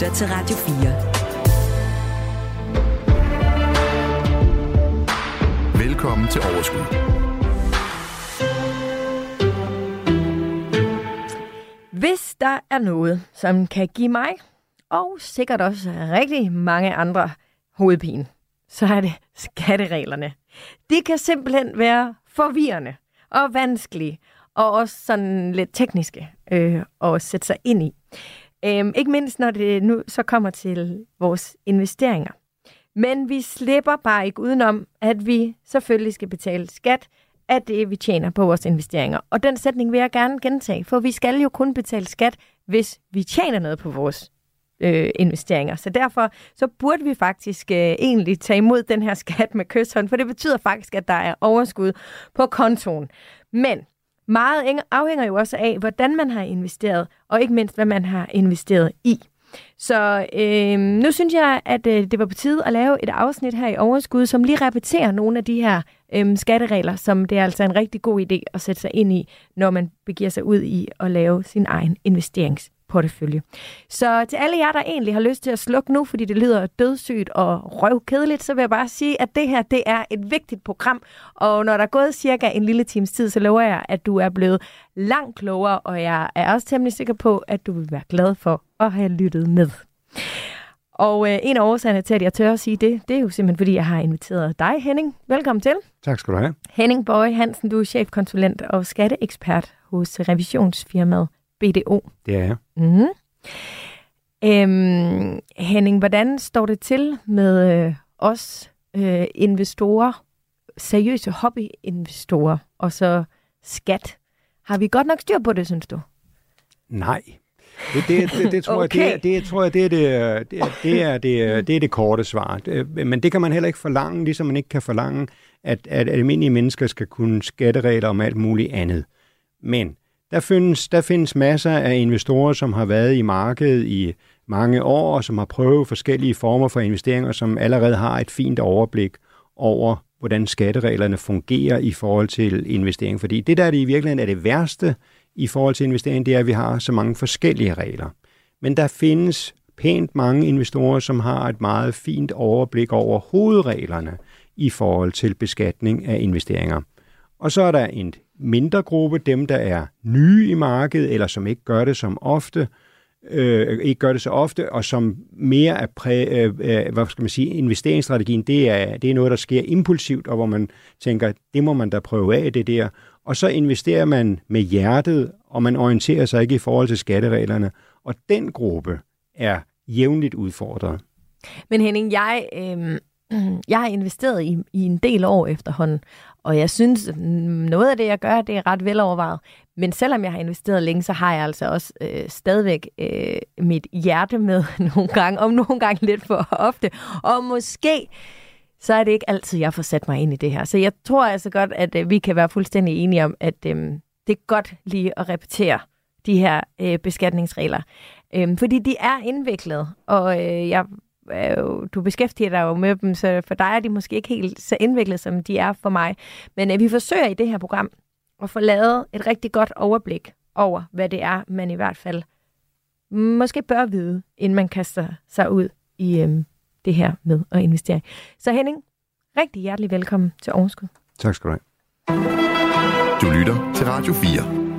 lytter til Radio 4. Velkommen til Overskud. Hvis der er noget, som kan give mig, og sikkert også rigtig mange andre, hovedpine, så er det skattereglerne. De kan simpelthen være forvirrende og vanskelige, og også sådan lidt tekniske øh, at sætte sig ind i. Øhm, ikke mindst når det nu så kommer til vores investeringer. Men vi slipper bare ikke udenom, at vi selvfølgelig skal betale skat af det, vi tjener på vores investeringer. Og den sætning vil jeg gerne gentage, for vi skal jo kun betale skat, hvis vi tjener noget på vores øh, investeringer. Så derfor så burde vi faktisk øh, egentlig tage imod den her skat med kysthånd, for det betyder faktisk, at der er overskud på kontoen. Men meget afhænger jo også af, hvordan man har investeret, og ikke mindst, hvad man har investeret i. Så øh, nu synes jeg, at øh, det var på tide at lave et afsnit her i Overskud, som lige repeterer nogle af de her øh, skatteregler, som det er altså en rigtig god idé at sætte sig ind i, når man begiver sig ud i at lave sin egen investerings portefølje. Så til alle jer, der egentlig har lyst til at slukke nu, fordi det lyder dødssygt og røvkedeligt, så vil jeg bare sige, at det her det er et vigtigt program, og når der er gået cirka en lille times tid, så lover jeg, at du er blevet langt klogere, og jeg er også temmelig sikker på, at du vil være glad for at have lyttet med. Og øh, en af årsagerne til, at jeg tør at sige det, det er jo simpelthen, fordi jeg har inviteret dig, Henning. Velkommen til. Tak skal du have. Henning Bøje Hansen, du er chefkonsulent og skatteekspert hos revisionsfirmaet BDO. Det er jeg. Mm-hmm. Øhm, Henning, hvordan står det til med øh, os øh, investorer, seriøse hobbyinvestorer, og så skat? Har vi godt nok styr på det, synes du? Nej. Det, det, det, det, tror, okay. jeg, det, det, tror jeg, det er det, det, det, er det, det er det korte svar. Men det kan man heller ikke forlange, ligesom man ikke kan forlange, at, at almindelige mennesker skal kunne skatteregler om alt muligt andet. Men der findes, der findes masser af investorer, som har været i markedet i mange år, og som har prøvet forskellige former for investeringer, som allerede har et fint overblik over, hvordan skattereglerne fungerer i forhold til investering. Fordi det, der er det i virkeligheden er det værste i forhold til investering, det er, at vi har så mange forskellige regler. Men der findes pænt mange investorer, som har et meget fint overblik over hovedreglerne i forhold til beskatning af investeringer. Og så er der en mindre gruppe, dem der er nye i markedet, eller som ikke gør det som ofte, øh, ikke gør det så ofte, og som mere er præ, øh, øh, hvad skal man sige, investeringsstrategien, det er, det er noget, der sker impulsivt, og hvor man tænker, det må man da prøve af, det der. Og så investerer man med hjertet, og man orienterer sig ikke i forhold til skattereglerne. Og den gruppe er jævnligt udfordret. Men Henning, jeg, øh, jeg har investeret i, i en del år efterhånden, og jeg synes, noget af det, jeg gør, det er ret velovervejet. Men selvom jeg har investeret længe, så har jeg altså også øh, stadigvæk øh, mit hjerte med nogle gange, om nogle gange lidt for ofte. Og måske så er det ikke altid, jeg får sat mig ind i det her. Så jeg tror altså godt, at øh, vi kan være fuldstændig enige om, at øh, det er godt lige at repetere de her øh, beskatningsregler. Øh, fordi de er indviklet, og øh, jeg er jo, du beskæftiger dig jo med dem, så for dig er de måske ikke helt så indviklet, som de er for mig. Men øh, vi forsøger i det her program at få lavet et rigtig godt overblik over, hvad det er, man i hvert fald måske bør vide, inden man kaster sig ud i øh, det her med at investere. Så Henning, rigtig hjertelig velkommen til Overskud. Tak skal du have. Du lytter til Radio 4.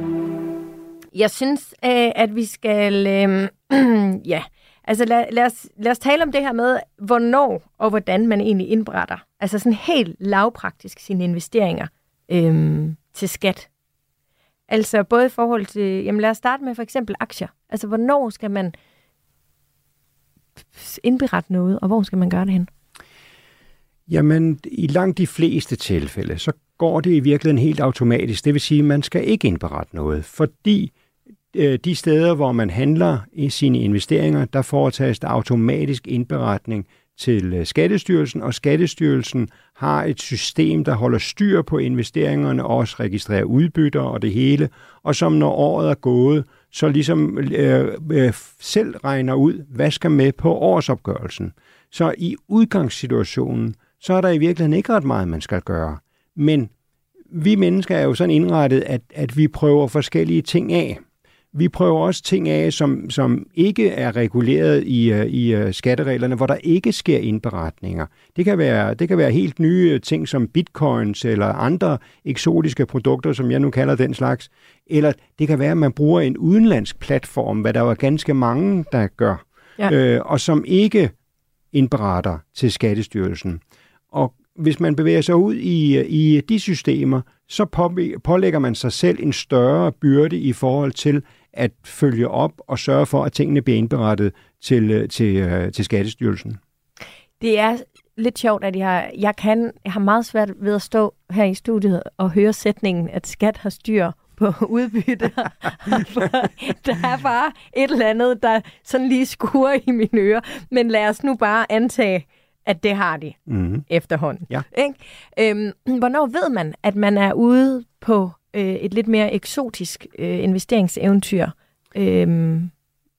Jeg synes, øh, at vi skal... Øh, ja, Altså lad, lad, os, lad os tale om det her med, hvornår og hvordan man egentlig indberetter. Altså sådan helt lavpraktisk sine investeringer øhm, til skat. Altså både i forhold til, jamen lad os starte med for eksempel aktier. Altså hvornår skal man indberette noget, og hvor skal man gøre det hen? Jamen, i langt de fleste tilfælde, så går det i virkeligheden helt automatisk. Det vil sige, at man skal ikke indberette noget, fordi Øh, Øh, de steder, hvor man handler i sine investeringer, der foretages der automatisk indberetning til øh, Skattestyrelsen, og Skattestyrelsen har et system, der holder styr på investeringerne, og også registrerer udbytter og det hele, og som når året er gået, så ligesom øh, øh, selv regner ud, hvad skal med på årsopgørelsen. Så i udgangssituationen, så er der i virkeligheden ikke ret meget, man skal gøre. Men vi mennesker er jo sådan indrettet, at, at vi prøver forskellige ting af vi prøver også ting af, som, som ikke er reguleret i, uh, i uh, skattereglerne, hvor der ikke sker indberetninger. Det kan, være, det kan være helt nye ting som bitcoins eller andre eksotiske produkter, som jeg nu kalder den slags. Eller det kan være, at man bruger en udenlandsk platform, hvad der var ganske mange, der gør, ja. øh, og som ikke indberetter til Skattestyrelsen. Og hvis man bevæger sig ud i, i de systemer, så pålægger man sig selv en større byrde i forhold til at følge op og sørge for, at tingene bliver indberettet til, til, øh, til Skattestyrelsen. Det er lidt sjovt, at jeg, jeg, kan, jeg har meget svært ved at stå her i studiet og høre sætningen, at skat har styr på udbytte. der er bare et eller andet, der sådan lige skuer i mine ører. Men lad os nu bare antage, at det har de mm-hmm. efterhånden. Ja. Ikke? Øhm, hvornår ved man, at man er ude på øh, et lidt mere eksotisk øh, investeringseventyr? Øhm,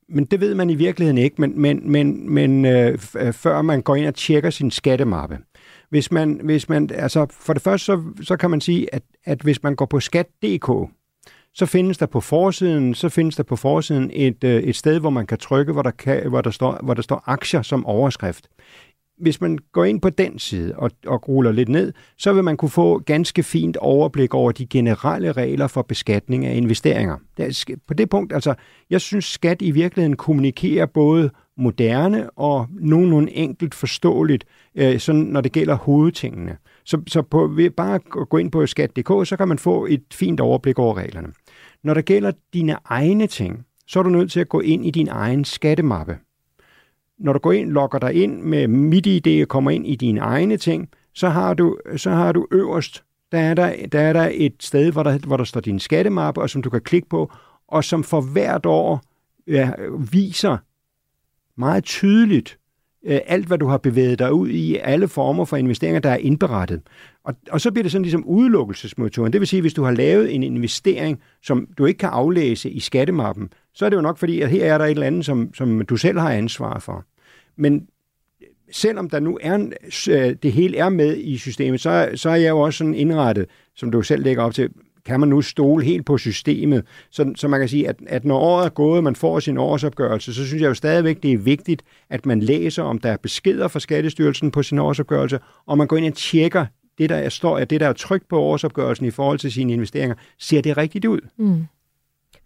men det ved man i virkeligheden ikke, men, men, men, men øh, øh, før man går ind og tjekker sin skattemappe. Hvis man, hvis man, altså for det første, så, så kan man sige, at, at hvis man går på skat.dk, så findes der på forsiden, så findes der på forsiden et, øh, et sted, hvor man kan trykke, hvor der, kan, hvor, der står, hvor der står aktier som overskrift hvis man går ind på den side og, og ruller lidt ned, så vil man kunne få ganske fint overblik over de generelle regler for beskatning af investeringer. På det punkt, altså, jeg synes, skat i virkeligheden kommunikerer både moderne og nogenlunde enkelt forståeligt, øh, sådan, når det gælder hovedtingene. Så, så på, ved bare at gå ind på skat.dk, så kan man få et fint overblik over reglerne. Når der gælder dine egne ting, så er du nødt til at gå ind i din egen skattemappe når du går ind, logger dig ind med MitID og kommer ind i dine egne ting, så har du, så har du øverst, der er der, der er der et sted, hvor der, hvor der står din skattemappe, og som du kan klikke på, og som for hvert år ja, viser meget tydeligt øh, alt, hvad du har bevæget dig ud i, alle former for investeringer, der er indberettet. Og, og så bliver det sådan ligesom udelukkelsesmotoren. Det vil sige, hvis du har lavet en investering, som du ikke kan aflæse i skattemappen, så er det jo nok fordi, at her er der et eller andet, som, som du selv har ansvar for. Men selvom der nu er øh, det hele er med i systemet, så, så er jeg jo også sådan indrettet, som du selv lægger op til, kan man nu stole helt på systemet. Så, så man kan sige, at, at når året er gået, man får sin årsopgørelse, så synes jeg jo stadigvæk, det er vigtigt, at man læser, om der er beskeder fra Skattestyrelsen på sin årsopgørelse, og man går ind og tjekker det, der står, at det, der er trygt på årsopgørelsen i forhold til sine investeringer, ser det rigtigt ud? Mm.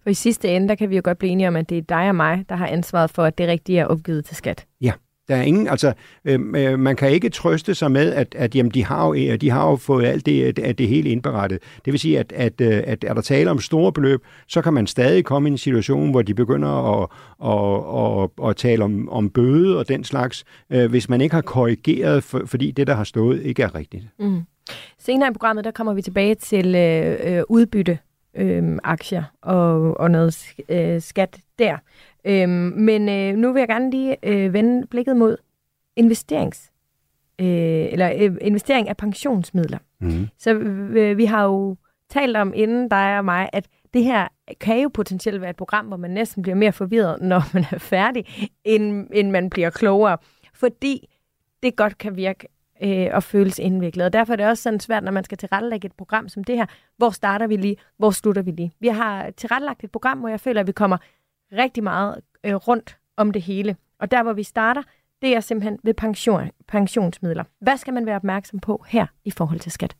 For i sidste ende, der kan vi jo godt blive enige om, at det er dig og mig, der har ansvaret for, at det rigtige er opgivet til skat. Ja. Der er ingen, altså, øhm, øh, man kan ikke trøste sig med, at, at jamen, de, har jo, øh, de har jo fået alt det, at det hele indberettet. Det vil sige, at, at, øh, at er der tale om store beløb, så kan man stadig komme i en situation, hvor de begynder at, at, at, at tale om, om bøde og den slags, øh, hvis man ikke har korrigeret, for, fordi det, der har stået, ikke er rigtigt. Mm. Senere i programmet, der kommer vi tilbage til øh, øh udbytte øh, aktier og, og noget øh, skat der. Øh, men øh, nu vil jeg gerne lige øh, vende blikket mod investerings øh, eller øh, investering af pensionsmidler. Mm. Så øh, vi har jo talt om inden dig og mig, at det her kan jo potentielt være et program, hvor man næsten bliver mere forvirret, når man er færdig, end, end man bliver klogere. Fordi det godt kan virke øh, og føles indviklet. Og derfor er det også sådan svært, når man skal tilrettelægge et program som det her. Hvor starter vi lige? Hvor slutter vi lige? Vi har tilrettelagt et program, hvor jeg føler, at vi kommer rigtig meget øh, rundt om det hele. Og der, hvor vi starter, det er simpelthen ved pension, pensionsmidler. Hvad skal man være opmærksom på her i forhold til skat?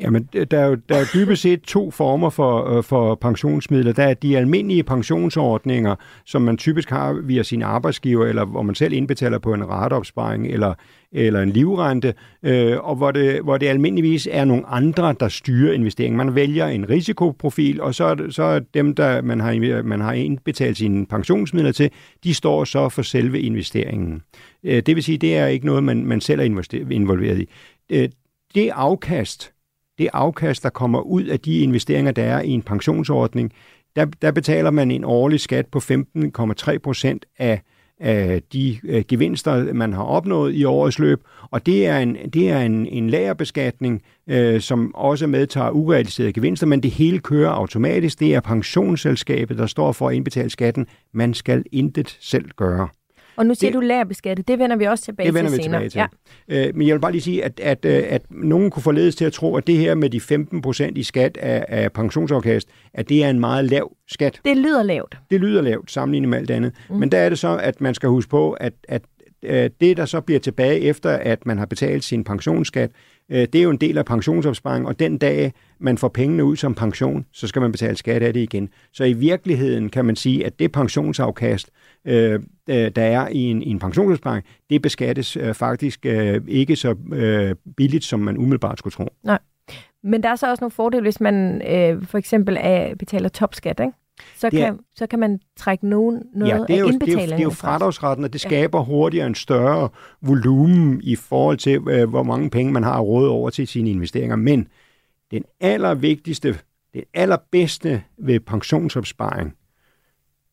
Jamen, der er jo, der er dybest set to former for, øh, for pensionsmidler. Der er de almindelige pensionsordninger, som man typisk har via sin arbejdsgiver, eller hvor man selv indbetaler på en rateopsparing eller, eller en livrente, øh, og hvor det, hvor det almindeligvis er nogle andre, der styrer investeringen. Man vælger en risikoprofil, og så er, det, så er dem, der man har, man har indbetalt sine pensionsmidler til, de står så for selve investeringen. Øh, det vil sige, det er ikke noget, man, man selv er involveret i. Øh, det afkast, det afkast, der kommer ud af de investeringer, der er i en pensionsordning, der, der betaler man en årlig skat på 15,3 procent af, af de øh, gevinster, man har opnået i årets løb. Og det er en, det er en, en lagerbeskatning, øh, som også medtager urealiserede gevinster, men det hele kører automatisk. Det er pensionsselskabet, der står for at indbetale skatten. Man skal intet selv gøre. Og nu siger det, du lærerbeskattet. Det vender vi også tilbage det vender til vi senere. tilbage til. Ja. Øh, men jeg vil bare lige sige, at, at, at, at nogen kunne forledes til at tro, at det her med de 15 procent i skat af, af pensionsafkast, at det er en meget lav skat. Det lyder lavt. Det lyder lavt sammenlignet med alt andet. Mm. Men der er det så, at man skal huske på, at, at det, der så bliver tilbage efter, at man har betalt sin pensionsskat, Øh, Øh, det er jo en del af pensionsopsparing, og den dag, man får pengene ud som pension, så skal man betale skat af det igen. Så i virkeligheden kan man sige, at det pensionsafkast, øh, øh, der er i en, i en pensionsopsparing, det beskattes øh, faktisk øh, ikke så øh, billigt, som man umiddelbart skulle tro. Nej. Men der er så også nogle fordele, hvis man øh, for eksempel er, betaler topskat, ikke? Så, kan, er, så kan man trække nogen, noget ja, det er jo, af indbetalingen. Det er, jo, det er jo fradragsretten, og det skaber ja. hurtigere en større volumen i forhold til, øh, hvor mange penge man har råd over til sine investeringer. Men den allervigtigste, det allerbedste ved pensionsopsparing,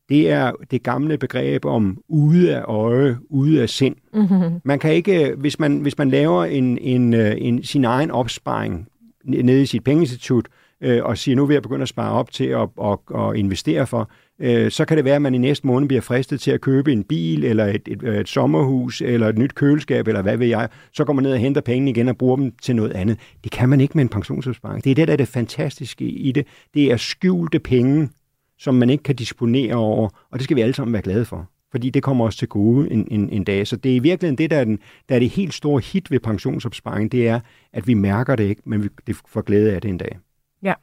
det er det gamle begreb om ude af øje, ude af sind. Mm-hmm. Man kan ikke, hvis man, hvis man laver en, en, øh, en, sin egen opsparing nede i sit pengeinstitut, øh, og siger, nu vil jeg begynde at spare op til at, at, at investere for, øh, så kan det være, at man i næste måned bliver fristet til at købe en bil, eller et, et, et sommerhus, eller et nyt køleskab, eller hvad ved jeg. Så går man ned og henter pengene igen og bruger dem til noget andet. Det kan man ikke med en pensionsopsparing. Det er det, der er det fantastiske i det. Det er skjulte penge, som man ikke kan disponere over, og det skal vi alle sammen være glade for fordi det kommer også til gode en, en, en dag. Så det er i virkeligheden det, der er, den, der er det helt store hit ved pensionsopsparing, det er, at vi mærker det ikke, men vi får glæde af det en dag. Ja,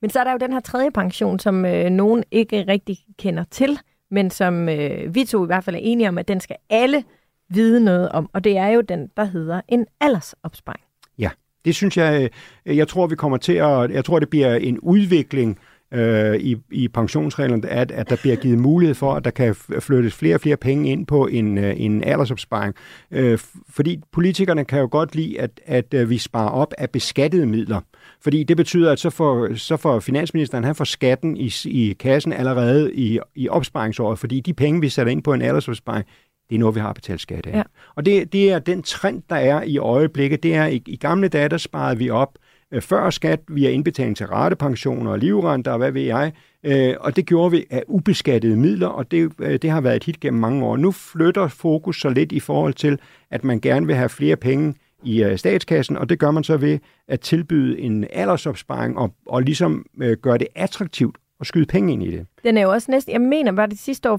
Men så er der jo den her tredje pension, som øh, nogen ikke rigtig kender til, men som øh, vi to i hvert fald er enige om, at den skal alle vide noget om. Og det er jo den, der hedder en aldersopsparing. Ja, det synes jeg, øh, jeg tror, vi kommer til at, jeg tror, det bliver en udvikling øh, i, i pensionsreglerne, at, at der bliver givet mulighed for, at der kan flyttes flere og flere penge ind på en, øh, en aldersopsparing. Øh, fordi politikerne kan jo godt lide, at, at øh, vi sparer op af beskattede midler. Fordi det betyder, at så får, så får finansministeren han får skatten i, i kassen allerede i, i opsparingsåret, fordi de penge, vi sætter ind på en aldersopsparing, det er noget, vi har betalt skat af. Ja. Og det, det er den trend, der er i øjeblikket. Det er, i, i gamle dage, der sparede vi op øh, før skat via indbetaling til ratepensioner og livrenter og hvad ved jeg. Øh, og det gjorde vi af ubeskattede midler, og det, øh, det har været et hit gennem mange år. Nu flytter fokus så lidt i forhold til, at man gerne vil have flere penge i øh, statskassen, og det gør man så ved at tilbyde en aldersopsparing og, og ligesom øh, gøre det attraktivt at skyde penge ind i det. Den er jo også næsten, jeg mener, var det sidste år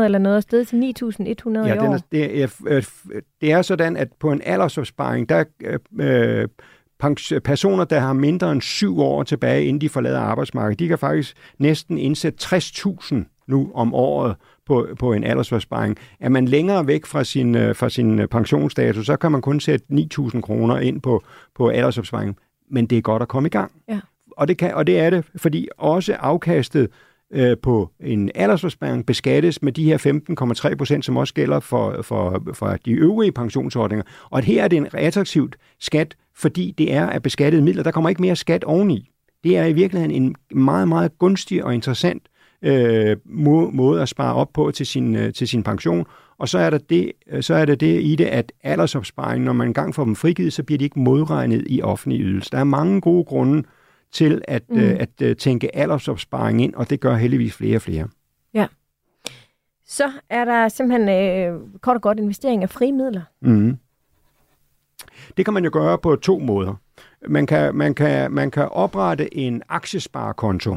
5.400 eller noget, og sted til 9.100 ja, i år? Er, det, er, det er sådan, at på en aldersopsparing, der øh, personer, der har mindre end syv år tilbage, inden de forlader arbejdsmarkedet, de kan faktisk næsten indsætte 60.000 nu om året på, på en aldersforsparing. Er man længere væk fra sin, øh, fra sin øh, pensionsstatus, så kan man kun sætte 9.000 kroner ind på, på aldersopsparing. Men det er godt at komme i gang. Ja. Og, det kan, og det er det, fordi også afkastet øh, på en aldersforsparing beskattes med de her 15,3 procent, som også gælder for, for, for de øvrige pensionsordninger. Og her er det en attraktivt skat, fordi det er af beskattede midler. Der kommer ikke mere skat oveni. Det er i virkeligheden en meget, meget gunstig og interessant øh, måde at spare op på til sin, øh, til sin pension. Og så er, der det, øh, så er der det i det, at aldersopsparing, når man engang får dem frigivet, så bliver de ikke modregnet i offentlige ydelser. Der er mange gode grunde til at, mm. øh, at øh, tænke aldersopsparing ind, og det gør heldigvis flere og flere. Ja. Så er der simpelthen øh, kort og godt investering af frie midler. Mm. Det kan man jo gøre på to måder. Man kan, man kan, man kan oprette en aktiesparekonto,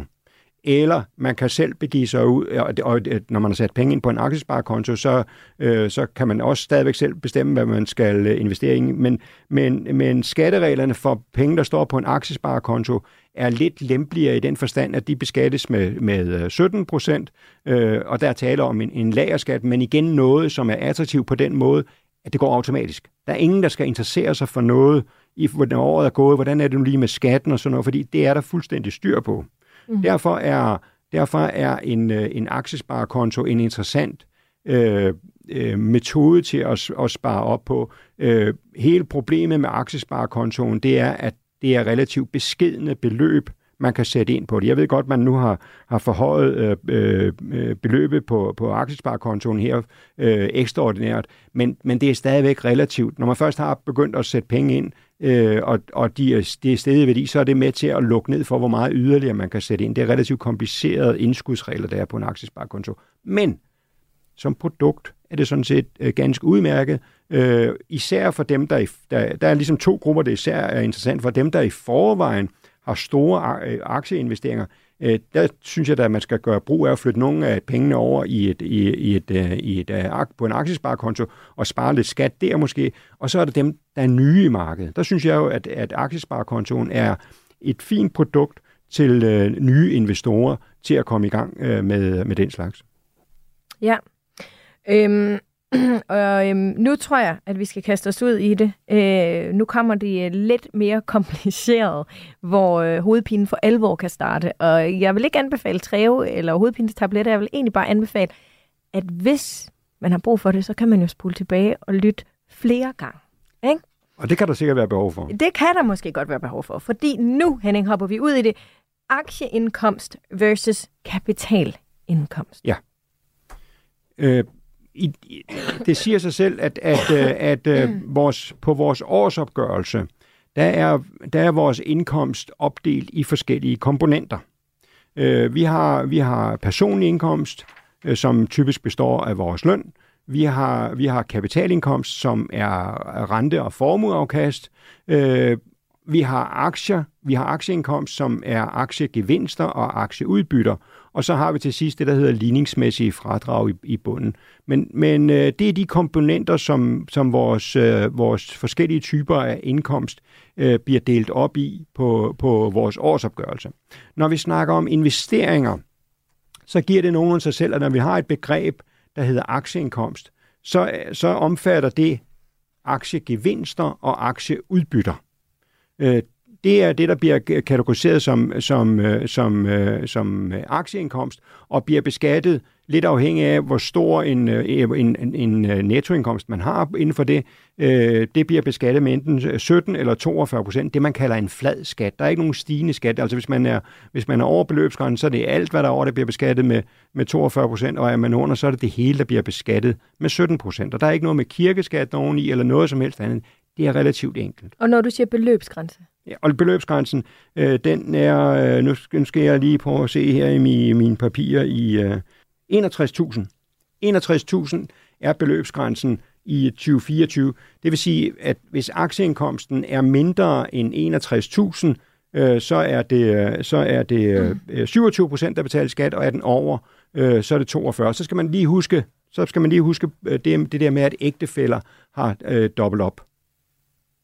eller man kan selv begive sig ud, og, og øh, når man har sat penge ind på en aktiesparekonto, så, øh, så kan man også stadigvæk selv bestemme, hvad man skal øh, investere i. Men, men, men skattereglerne for penge, der står på en aktiesparekonto, er lidt lempeligere i den forstand, at de beskattes med, med øh, 17 procent, øh, og der taler om en, en lagerskat, men igen noget, som er attraktivt på den måde, at det går automatisk. Der er ingen, der skal interessere sig for noget, i hvordan året er gået, hvordan er det nu lige med skatten og sådan noget, fordi det er der fuldstændig styr på. Mm. Derfor er, derfor er en, øh, en aktiesparekonto en interessant øh, øh, metode til at, at spare op på. Øh, hele problemet med aktiesparekontoen, det er, at det er relativt beskedende beløb, man kan sætte ind på det. Jeg ved godt, man nu har, har forhøjet øh, øh, øh, beløbet på, på aktiesparekontoen her øh, ekstraordinært, men, men det er stadigvæk relativt. Når man først har begyndt at sætte penge ind, øh, og, og de er, det er stedet værdi, så er det med til at lukke ned for, hvor meget yderligere man kan sætte ind. Det er relativt komplicerede indskudsregler, der er på en aktiesparekonto. Men som produkt er det sådan set øh, ganske udmærket. Øh, især for dem, der, i, der, der er ligesom to grupper, det især er interessant for dem, der i forvejen har store øh, aktieinvesteringer. Øh, der synes jeg, at man skal gøre brug af at flytte nogle af pengene over i et, i, i et, øh, i et, øh, på en aktiesparekonto og spare lidt skat der måske. Og så er der dem, der er nye i markedet. Der synes jeg jo, at, at aktiesparekontoen er et fint produkt til øh, nye investorer til at komme i gang øh, med, med den slags. Ja. Øhm, og øhm, nu tror jeg, at vi skal kaste os ud i det. Øh, nu kommer det øh, lidt mere kompliceret, hvor øh, hovedpinen for alvor kan starte. Og jeg vil ikke anbefale træve eller hovedpinetabletter. Jeg vil egentlig bare anbefale, at hvis man har brug for det, så kan man jo spole tilbage og lytte flere gange. Ikke? Og det kan der sikkert være behov for. Det kan der måske godt være behov for, fordi nu, Henning, hopper vi ud i det. Aktieindkomst versus kapitalindkomst. Ja. Øh, i, det siger sig selv, at, at, øh, at, at vores, på vores årsopgørelse, der er, der er vores indkomst opdelt i forskellige komponenter. Øh, vi, har, vi har personlig indkomst, øh, som typisk består af vores løn. Vi har, vi har kapitalindkomst, som er rente- og formueafkast. Øh, vi har aktier, vi har aktieindkomst, som er aktiegevinster og aktieudbytter. Og så har vi til sidst det, der hedder ligningsmæssige fradrag i, i bunden. Men, men øh, det er de komponenter, som, som vores, øh, vores forskellige typer af indkomst øh, bliver delt op i på, på vores årsopgørelse. Når vi snakker om investeringer, så giver det nogen sig selv, at når vi har et begreb, der hedder aktieindkomst, så, så omfatter det aktiegevinster og aktieudbytter. Øh, det er det, der bliver kategoriseret som, som, øh, som, øh, som øh, aktieindkomst og bliver beskattet lidt afhængig af, hvor stor en, en, en, en nettoindkomst man har inden for det. Det bliver beskattet med enten 17 eller 42 procent, det man kalder en flad skat. Der er ikke nogen stigende skat. Altså hvis man er, hvis man er over beløbsgrænsen, så er det alt, hvad der er over, der bliver beskattet med, med 42 procent, og er man under, så er det det hele, der bliver beskattet med 17 procent. Og der er ikke noget med kirkeskat oveni, eller noget som helst andet. Det er relativt enkelt. Og når du siger beløbsgrænse? Ja, og beløbsgrænsen, øh, den er, øh, nu, skal, nu skal jeg lige prøve at se her i mine, mine papirer, i øh, 61.000. 61.000 er beløbsgrænsen i 2024. Det vil sige, at hvis aktieindkomsten er mindre end 61.000, øh, så er det, øh, så er det øh, 27 procent, der betaler skat, og er den over, øh, så er det 42. Så skal man lige huske, så skal man lige huske øh, det, det der med, at ægtefæller har øh, dobbelt op.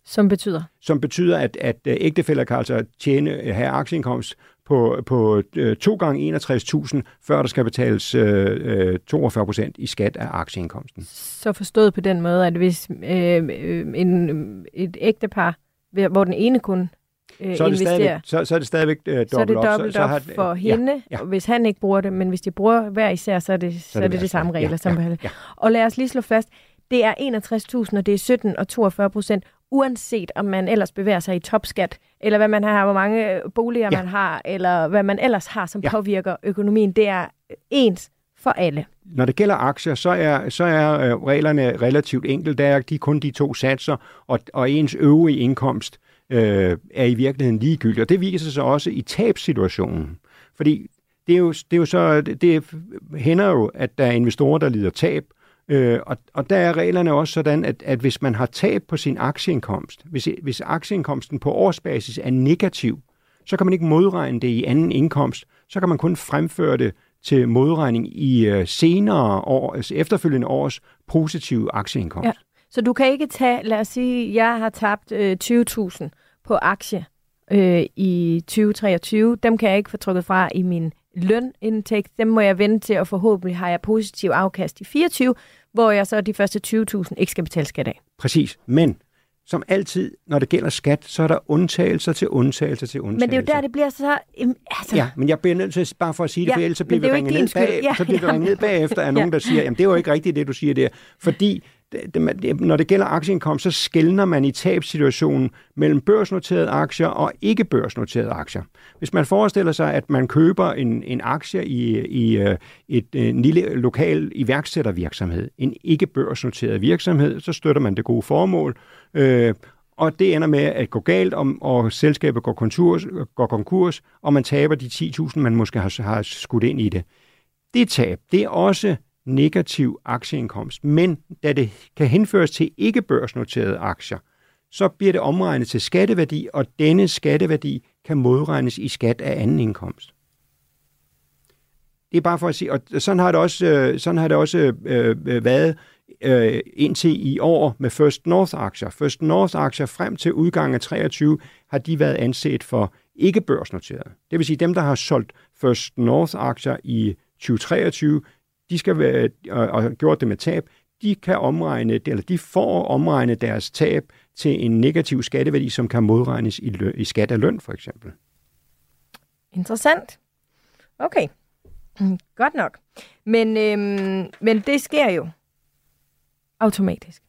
Som betyder? Som betyder, at, at øh, ægtefælder kan altså tjene, øh, have aktieindkomst på, på øh, to gange 61.000, før der skal betales øh, 42 procent i skat af aktieindkomsten. Så forstået på den måde, at hvis øh, en, et ægtepar, hvor den ene kun øh, så er det investerer, så, så er det stadigvæk øh, dobbelt så er det dobbelt op, op så, så for hende, ja, ja. hvis han ikke bruger det, men hvis de bruger hver især, så er det, så, så er det, det de samme regler. Ja, som ja, ja. Og lad os lige slå fast, det er 61.000, og det er 17 og 42 procent, uanset om man ellers bevæger sig i topskat, eller hvad man har, hvor mange øh, boliger ja. man har, eller hvad man ellers har, som ja. påvirker økonomien. Det er ens for alle. Når det gælder aktier, så er, så er øh, reglerne relativt enkle. Der er de kun de to satser, og, og ens øvrige indkomst øh, er i virkeligheden ligegyldig. Og det viser sig også i tabssituationen. Fordi det er jo, det er jo så, det hænder jo, at der er investorer, der lider tab, Øh, og, og der er reglerne også sådan, at, at hvis man har tab på sin aktieindkomst, hvis, hvis aktieindkomsten på årsbasis er negativ, så kan man ikke modregne det i anden indkomst. Så kan man kun fremføre det til modregning i øh, senere år, altså efterfølgende års positive aktieindkomst. Ja. Så du kan ikke tage, lad os sige, jeg har tabt øh, 20.000 på aktie øh, i 2023. Dem kan jeg ikke få trukket fra i min lønindtægt. Dem må jeg vente til, og forhåbentlig har jeg positiv afkast i 24, hvor jeg så de første 20.000 ikke skal betale skat af. Præcis, men som altid, når det gælder skat, så er der undtagelser til undtagelser til undtagelser. Men det er jo der, det bliver så... Altså... Ja, men jeg bliver nødt til, bare for at sige det, ja, for ellers så bliver vi ringet ned, bag, ja, så bliver ja. vi ringet ned bagefter af ja. nogen, der siger, jamen det er jo ikke rigtigt, det du siger der. Fordi når det gælder aktieindkomst, så skældner man i tabssituationen mellem børsnoterede aktier og ikke børsnoterede aktier. Hvis man forestiller sig, at man køber en, en aktie i, i øh, et, øh, en lille lokal iværksættervirksomhed, en ikke børsnoteret virksomhed, så støtter man det gode formål, øh, og det ender med at gå galt, og, og selskabet går konkurs, går konkurs, og man taber de 10.000, man måske har, har skudt ind i det. Det tab, det er også negativ aktieindkomst. Men da det kan henføres til ikke børsnoterede aktier, så bliver det omregnet til skatteværdi, og denne skatteværdi kan modregnes i skat af anden indkomst. Det er bare for at sige, og sådan har det også, øh, sådan har det også øh, øh, været øh, indtil i år med First North-aktier. First North-aktier frem til udgangen af 23 har de været anset for ikke børsnoteret. Det vil sige, dem, der har solgt First North-aktier i 2023, de skal være, og, og gjort det med tab, de kan omregne, eller de får omregne deres tab til en negativ skatteværdi, som kan modregnes i, løn, i skat af løn, for eksempel. Interessant. Okay. Godt nok. Men, øhm, men det sker jo automatisk.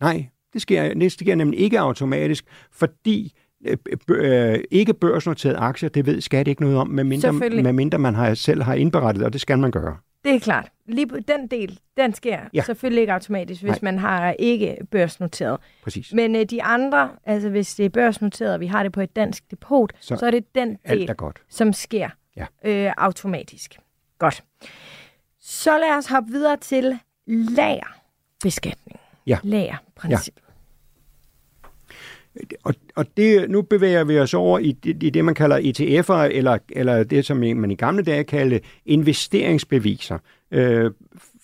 Nej, det sker, det sker nemlig ikke automatisk, fordi øh, øh, ikke børsnoterede aktier, det ved skat ikke noget om, medmindre, medmindre man har, selv har indberettet, og det skal man gøre. Det er klart. Lige den del, den sker ja. selvfølgelig ikke automatisk, hvis Nej. man har ikke børsnoteret. Præcis. Men øh, de andre, altså hvis det er børsnoteret, og vi har det på et dansk depot, så, så er det den del, godt. som sker ja. øh, automatisk. Godt. Så lad os hoppe videre til lagerbeskatning. Ja. Lagerprincippet. Ja. Og, og det, nu bevæger vi os over i det, i det man kalder ETF'er, eller, eller det, som man i gamle dage kaldte investeringsbeviser. Øh,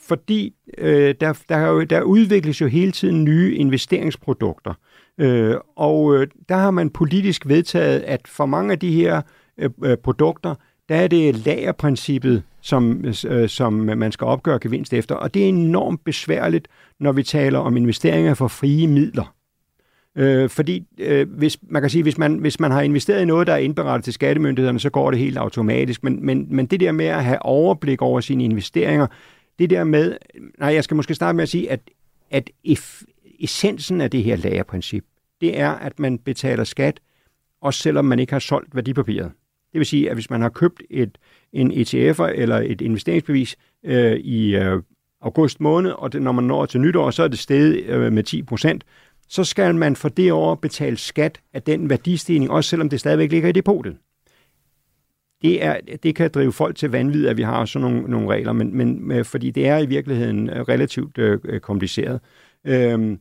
fordi øh, der, der, der udvikles jo hele tiden nye investeringsprodukter. Øh, og øh, der har man politisk vedtaget, at for mange af de her øh, øh produkter, der er det lagerprincippet, som, øh, som man skal opgøre gevinst efter. Og det er enormt besværligt, når vi taler om investeringer for frie midler. Øh, fordi øh, hvis, man kan sige, hvis man, hvis man har investeret i noget, der er indberettet til skattemyndighederne, så går det helt automatisk. Men, men, men det der med at have overblik over sine investeringer, det der med, nej, jeg skal måske starte med at sige, at, at essensen af det her lagerprincip, det er, at man betaler skat, også selvom man ikke har solgt værdipapiret. Det vil sige, at hvis man har købt et, en ETF eller et investeringsbevis øh, i øh, august måned, og det, når man når til nytår, så er det steget øh, med 10 procent, så skal man for det år betale skat af den værdistigning, også selvom det stadigvæk ligger i depotet. Det, er, det kan drive folk til vanvid, at vi har sådan nogle, nogle regler, men, men øh, fordi det er i virkeligheden øh, relativt øh, øh, kompliceret. Øhm,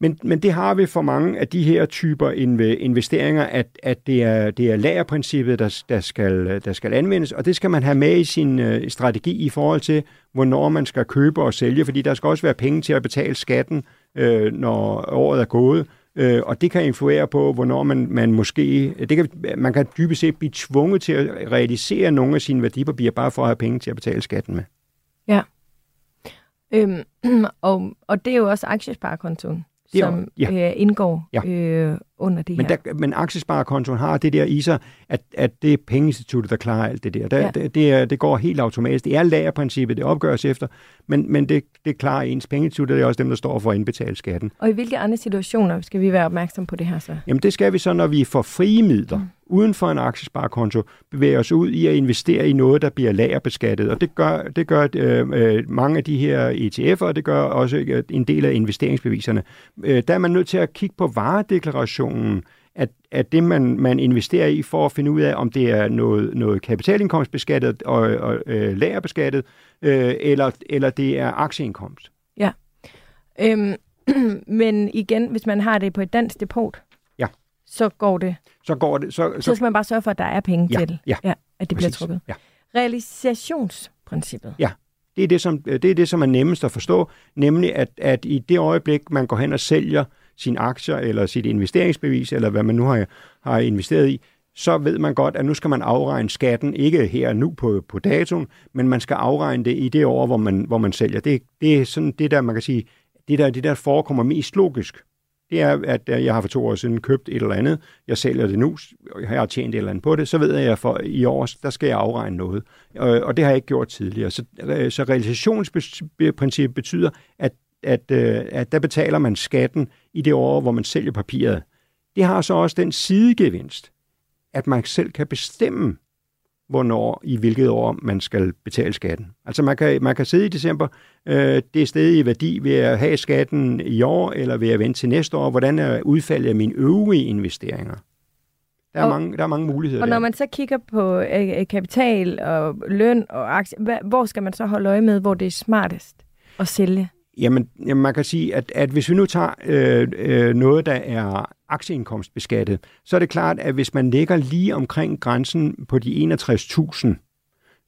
men, men det har vi for mange af de her typer investeringer, at, at det, er, det er lagerprincippet, der, der, skal, der skal anvendes, og det skal man have med i sin øh, strategi i forhold til, hvornår man skal købe og sælge, fordi der skal også være penge til at betale skatten, øh, når året er gået, Øh, og det kan influere på, hvornår man, man måske, det kan, man kan dybest set blive tvunget til at realisere nogle af sine værdipapirer, bare for at have penge til at betale skatten med. Ja. Øhm, og, og det er jo også aktiesparekontoen som ja. øh, indgår ja. øh, under det men her. Der, men aktiesparekontoen har det der i sig, at, at det er pengeinstituttet, der klarer alt det der. der ja. det, det, det går helt automatisk. Det er lagerprincippet, det opgøres efter, men, men det, det klarer ens pengeinstitut, det er også dem, der står for at indbetale skatten. Og i hvilke andre situationer skal vi være opmærksom på det her så? Jamen det skal vi så, når vi får frie midler. Mm uden for en aktiesparekonto bevæger os ud i at investere i noget, der bliver lagerbeskattet. Og det gør, det gør øh, øh mange af de her ETF'er, og det gør også øh, en del af investeringsbeviserne. Øh, der er man nødt til at kigge på varedeklarationen, at, at det, man, man investerer i for at finde ud af, om det er noget, noget kapitalindkomstbeskattet og, og øh, lagerbeskattet, øh, eller, eller det er aktieindkomst. Ja. Øhm, men igen, hvis man har det på et dansk depot så går det så går det... Så, så, så skal man bare sørge for, at der er penge ja, til, ja, ja, at det præcis, bliver trukket. Ja. Realisationsprincippet. Ja, det er det, som, det er det, som er nemmest at forstå, nemlig at, at i det øjeblik, man går hen og sælger sine aktier, eller sit investeringsbevis, eller hvad man nu har, har investeret i, så ved man godt, at nu skal man afregne skatten, ikke her nu på, på datoen, men man skal afregne det i det år, hvor man, hvor man sælger. Det, det er sådan det der, man kan sige, det der, det der forekommer mest logisk det er, at øh, jeg har for to år siden købt et eller andet, jeg sælger det nu, og jeg har tjent et eller andet på det, så ved jeg, at for i år, der skal jeg afregne noget. Og, det har jeg ikke gjort tidligere. Så, øh, så realisationsprincippet betyder, at, at, øh, at der betaler man skatten i det år, hvor man sælger papiret. Det har så også den sidegevinst, at man selv kan bestemme, hvornår, i hvilket år man skal betale skatten. Altså man kan, man kan sidde i december, øh, det er stadig i værdi ved at have skatten i år, eller ved at vente til næste år, hvordan er udfaldet af mine øvrige investeringer. Der er, og, mange, der er mange muligheder Og når der. man så kigger på øh, kapital og løn og aktier, hvad, hvor skal man så holde øje med, hvor det er smartest at sælge? Jamen, jamen man kan sige, at, at hvis vi nu tager øh, øh, noget, der er aktieindkomstbeskattet, så er det klart, at hvis man ligger lige omkring grænsen på de 61.000,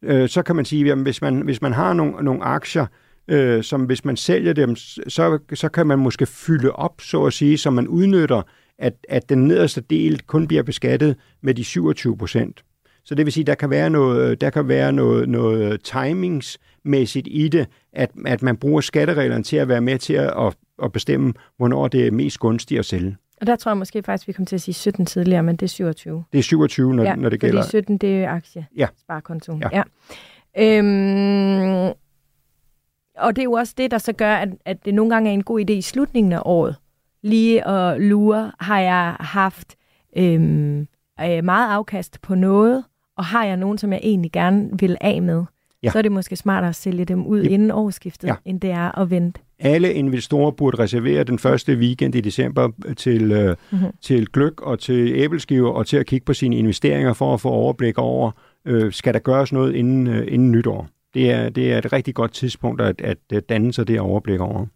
øh, så kan man sige, at hvis man, hvis man har nogle, nogle aktier, øh, som hvis man sælger dem, så, så kan man måske fylde op, så at sige, så man udnytter, at, at den nederste del kun bliver beskattet med de 27 procent. Så det vil sige, der kan være noget, der kan være noget, noget timings, timingsmæssigt i det, at, at man bruger skattereglerne til at være med til at, at, at bestemme, hvornår det er mest gunstigt at sælge. Og der tror jeg måske faktisk, vi kommer til at sige 17 tidligere, men det er 27. Det er 27, når, ja, når det gælder. fordi 17, det er aktie. Ja. Sparekonto. Ja. ja. Øhm, og det er jo også det, der så gør, at, at det nogle gange er en god idé i slutningen af året, lige at lure, har jeg haft øhm, øh, meget afkast på noget, og har jeg nogen, som jeg egentlig gerne vil af med, Ja. så er det måske smartere at sælge dem ud Ja. inden årsskiftet, Ja. end det er at vente. Alle investorer burde reservere den første weekend i december til, øh, Mhm. til gløk og til æbleskiver og til at kigge på sine investeringer for at få overblik over, øh, skal der gøres noget inden, øh, inden nytår. Det er, det er et rigtig godt tidspunkt at, at, danne sig det overblik over.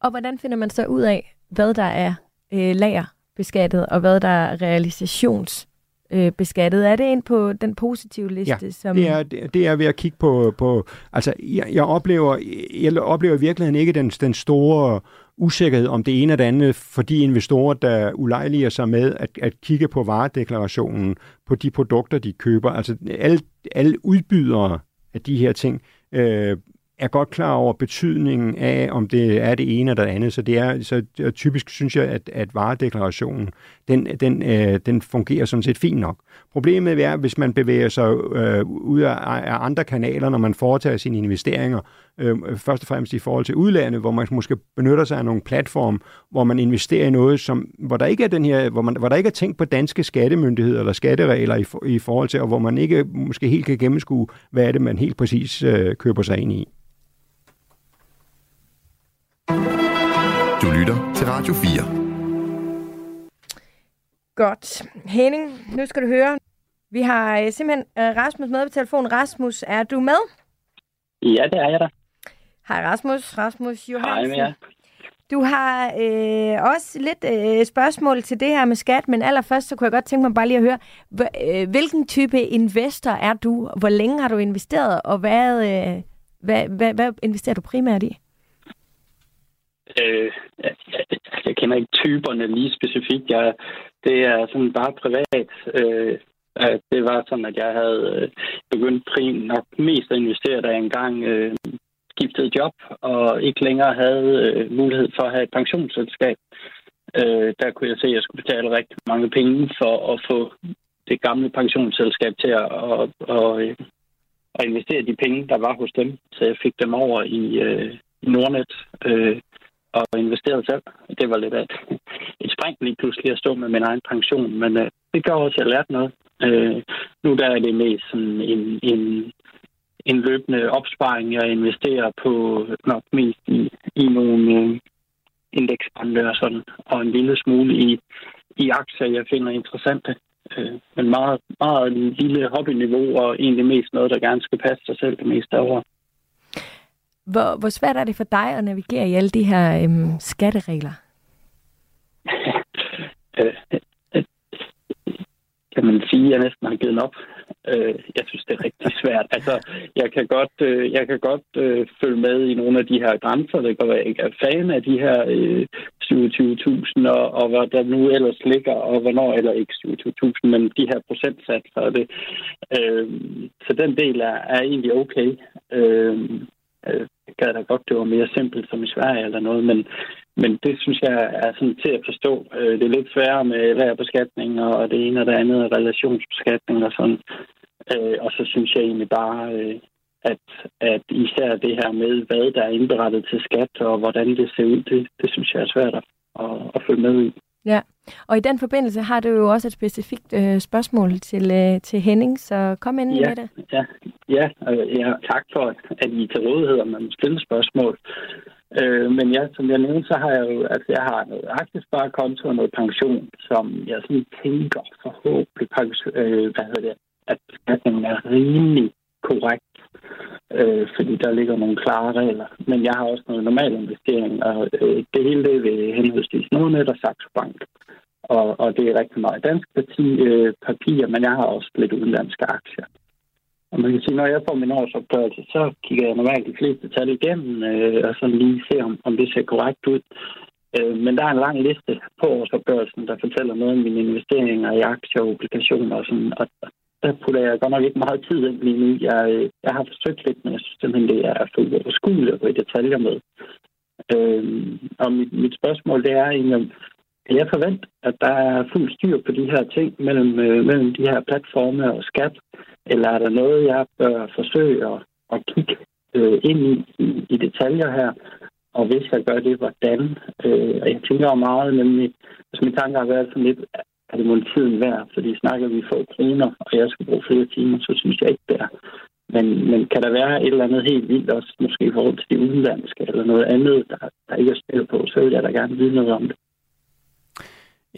Og hvordan finder man så ud af, hvad der er øh, lagerbeskattet, og hvad der er realisationsbeskattet? Øh, beskattet? er det ind på den positive liste? Ja, som... Det er, det er ved at kigge på, på altså jeg, jeg, oplever, jeg oplever i virkeligheden ikke den, den store usikkerhed om det ene og det andet, for de investorer, der ulejliger sig med at, at kigge på varedeklarationen, på de produkter, de køber. Altså alle, alle udbydere af de her ting øh, er godt klar over betydningen af, om det er det ene eller det andet. Så det er så typisk synes jeg, at, at varedeklarationen, den, den, øh, den fungerer sådan set fint nok. Problemet er, hvis man bevæger sig øh, ud af, af andre kanaler, når man foretager sine investeringer, øh, først og fremmest i forhold til udlandet, hvor man måske benytter sig af nogle platform, hvor man investerer i noget, som, hvor der ikke er den her, hvor, man, hvor der ikke er tænkt på danske skattemyndigheder eller skatteregler i, i forhold til, og hvor man ikke måske helt kan gennemskue, hvad er det, man helt præcis øh, køber sig ind i. Du lytter til Radio 4. Godt. Henning, nu skal du høre. Vi har øh, simpelthen øh, Rasmus med på telefon. Rasmus, er du med? Ja, det er jeg da. Hej Rasmus. Rasmus Hej Johansen. med jer. Du har øh, også lidt øh, spørgsmål til det her med skat, men allerførst så kunne jeg godt tænke mig bare lige at høre, øh, hvilken type investor er du? Hvor længe har du investeret, og hvad, øh, hvad, hvad, hvad investerer du primært i? Øh, jeg, jeg kender ikke typerne lige specifikt. Jeg, det er sådan bare privat. Øh, at det var sådan, at jeg havde øh, begyndt prim nok mest at investere, da jeg engang øh, skiftede job, og ikke længere havde øh, mulighed for at have et pensionsselskab. Øh, der kunne jeg se, at jeg skulle betale rigtig mange penge for at få det gamle pensionsselskab til at, at, at, at investere de penge, der var hos dem. Så jeg fik dem over i, øh, i Nordnet. Øh, og investerede selv. Det var lidt af et, et spring lige pludselig at stå med min egen pension, men øh, det gør også, at jeg lærte noget. Øh, nu der er det mest sådan en, en, en løbende opsparing, jeg investerer på nok mest i, i nogle øh, indeksfonde og sådan, og en lille smule i, i aktier, jeg finder interessante. Øh, men meget, meget lille hobbyniveau, og egentlig mest noget, der gerne skal passe sig selv det meste af året. Hvor, hvor svært er det for dig at navigere i alle de her øhm, skatteregler? Kan man sige, at jeg næsten har givet op. Øh, jeg synes, det er rigtig svært. Altså, jeg kan godt, øh, jeg kan godt øh, følge med i nogle af de her grænser. Det kan være, jeg ikke er fan af de her øh, 27.000, og, og hvad der nu ellers ligger, og hvornår eller ikke 27.000, men de her procentsatser det. Øh, så den del er, er egentlig okay. Øh, øh, jeg gad da godt, det var mere simpelt som i Sverige eller noget, men, men det synes jeg er sådan til at forstå. Øh, det er lidt sværere med lærerbeskatning og det ene og det andet, relationsbeskatning og sådan. Øh, og så synes jeg egentlig bare, øh, at, at især det her med, hvad der er indberettet til skat og hvordan det ser ud, det, det synes jeg er svært at, at, at følge med i. Ja, og i den forbindelse har du jo også et specifikt øh, spørgsmål til, øh, til Henning, så kom ind Ja. med det. Ja, ja, øh, ja, tak for, at I til rådighed, om man må stille spørgsmål. Øh, men ja, som jeg nævnte, så har jeg jo, altså jeg har noget aktiesparekonto og noget pension, som jeg sådan tænker forhåbentlig, øh, hvad hedder det, at beskatningen er rimelig korrekt, øh, fordi der ligger nogle klare regler. Men jeg har også noget normal investering, og øh, det hele det vil henholdsvis Nordnet og Saxo Bank. Og, og det er rigtig meget dansk parti, øh, papir, men jeg har også lidt udenlandske aktier. Og man kan sige, når jeg får min årsopgørelse, så kigger jeg normalt de fleste tal igennem, øh, og så lige ser, om, om det ser korrekt ud. Øh, men der er en lang liste på årsopgørelsen, der fortæller noget om mine investeringer i aktier og obligationer og sådan, og der putter jeg godt nok ikke meget tid ind lige nu. Jeg, øh, jeg har forsøgt lidt, men jeg synes simpelthen, det er for uoverskueligt at gå i detaljer med. Øhm, og mit, mit spørgsmål, det er egentlig, kan jeg forvente, at der er fuld styr på de her ting mellem, øh, mellem de her platforme og skat? Eller er der noget, jeg bør forsøge at, at kigge øh, ind i, i, i detaljer her? Og hvis jeg gør det, hvordan? Øh, og jeg tænker meget, nemlig, hvis mine tanker har været sådan lidt, det måske tiden værd? Fordi snakker vi få kroner, og jeg skal bruge flere timer, så synes jeg ikke, det er. Men, men kan der være et eller andet helt vildt også, måske i forhold til de udenlandske, eller noget andet, der, der ikke er styr på, så vil jeg da gerne vide noget om det.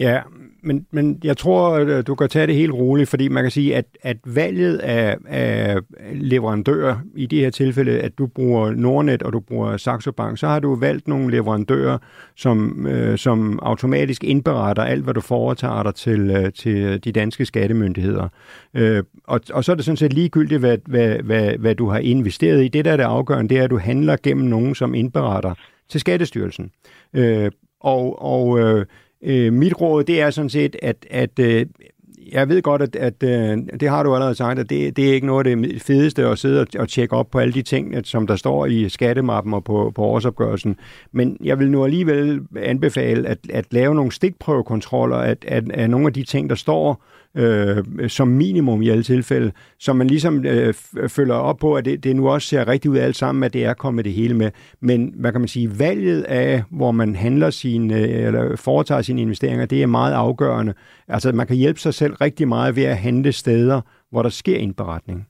Ja, men, men jeg tror, at øh, du kan tage det helt roligt, fordi man kan sige, at, at valget af, af leverandører, i det her tilfælde, at du bruger Nordnet og du bruger Saxo Bank, så har du valgt nogle leverandører, som, øh, som automatisk indberetter alt, hvad du foretager dig til, øh, til de danske skattemyndigheder. Øh, og, og så er det sådan set ligegyldigt, hvad, hvad, hvad, hvad du har investeret i. Det, der er det afgørende, det er, at du handler gennem nogen, som indberetter til Skattestyrelsen. Øh, og og øh, Øh, mit råd, det er sådan set, at, at øh, jeg ved godt, at, at øh, det har du allerede sagt, at det, det er ikke noget af det fedeste at sidde og, og tjekke op på alle de ting, at, som der står i skattemappen og på, på årsopgørelsen. Men jeg vil nu alligevel anbefale at, at lave nogle stikprøvekontroller af, af, af nogle af de ting, der står øh, som minimum i alle tilfælde, så man ligesom øh, følger op på, at det, det nu også ser rigtigt ud alt sammen, at det er kommet det hele med. Men hvad kan man sige, valget af, hvor man handler sine, øh, eller foretager sine investeringer, det er meget afgørende. Altså man kan hjælpe sig selv rigtig meget ved at handle steder, hvor der sker indberetning.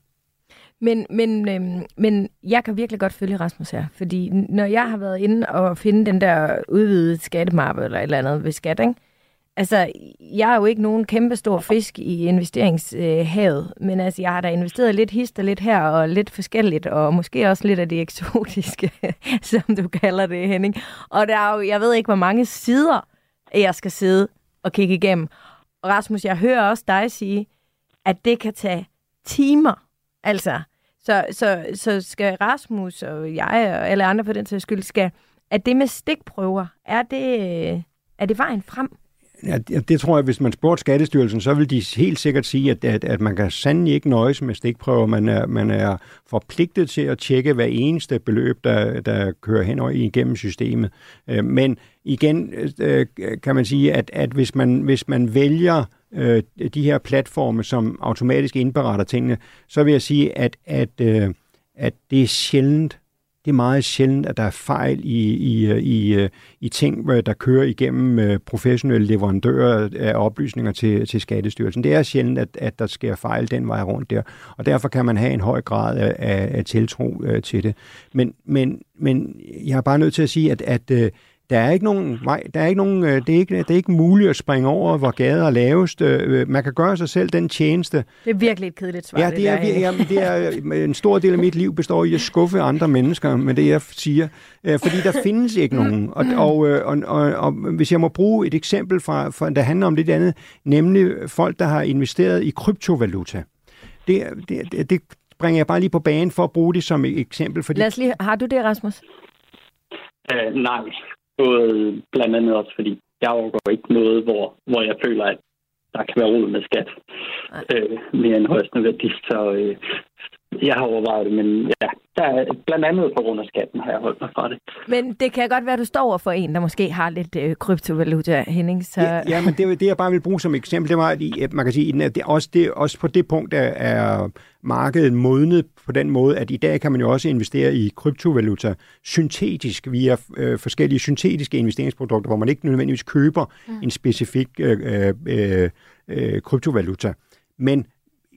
Men, men, øhm, men jeg kan virkelig godt følge Rasmus her, fordi når jeg har været inde og finde den der udvidede skattemappe eller et eller andet ved skat, ikke? Altså, jeg er jo ikke nogen kæmpe stor fisk i investeringshavet, men altså, jeg har da investeret lidt hist og lidt her, og lidt forskelligt, og måske også lidt af det eksotiske, som du kalder det, Henning. Og der er jo, jeg ved ikke, hvor mange sider, jeg skal sidde og kigge igennem. Og Rasmus, jeg hører også dig sige, at det kan tage timer. Altså, så, så, så skal Rasmus og jeg og alle andre på den sags skyld, skal, at det med stikprøver, er det, er det vejen frem? Ja, det tror jeg, hvis man spurgte Skattestyrelsen, så vil de helt sikkert sige, at, at, at man kan sandelig ikke nøjes med stikprøver. Man er, man er forpligtet til at tjekke hver eneste beløb, der, der kører hen og igennem systemet. Øh, men igen øh, kan man sige, at, at hvis, man, hvis man vælger øh, de her platforme, som automatisk indberetter tingene, så vil jeg sige, at, at, at det er sjældent, det er meget sjældent, at der er fejl i, i, i, i ting, der kører igennem øh, professionelle leverandører af oplysninger til, til Skattestyrelsen. Det er sjældent, at, at der sker fejl den vej rundt der, og derfor kan man have en høj grad af, af, af tiltro øh, til det. Men, men, men jeg er bare nødt til at sige, at, at øh, der er ikke nogen vej, der er ikke nogen, øh, det, er ikke, det er ikke muligt at springe over, hvor gader er lavest. Øh, man kan gøre sig selv den tjeneste. Det er virkelig et kedeligt svar. Ja, det, er, det, er, jamen, det er, en stor del af mit liv består i at skuffe andre mennesker med det, jeg siger. Øh, fordi der findes ikke nogen. Og, og, og, og, og hvis jeg må bruge et eksempel, fra, fra, der handler om lidt andet, nemlig folk, der har investeret i kryptovaluta. Det, det, det, det bringer jeg bare lige på banen for at bruge det som et eksempel. Fordi... Lad os lige, har du det, Rasmus? Uh, nej, Både blandt andet også, fordi jeg overgår ikke noget, hvor, hvor jeg føler, at der kan være råd med skat øh, mere end højst nødvendigt. Så øh, jeg har overvejet det, men ja, der er, blandt andet på grund af skatten har jeg holdt mig fra det. Men det kan godt være, at du står over for en, der måske har lidt øh, kryptovaluta, Henning. Så... Ja, ja, men det, det jeg bare vil bruge som eksempel, det var, at man kan sige, at det, også, det, også på det punkt er, er markedet modnet på den måde, at i dag kan man jo også investere i kryptovaluta syntetisk via øh, forskellige syntetiske investeringsprodukter, hvor man ikke nødvendigvis køber mm. en specifik øh, øh, øh, kryptovaluta. Men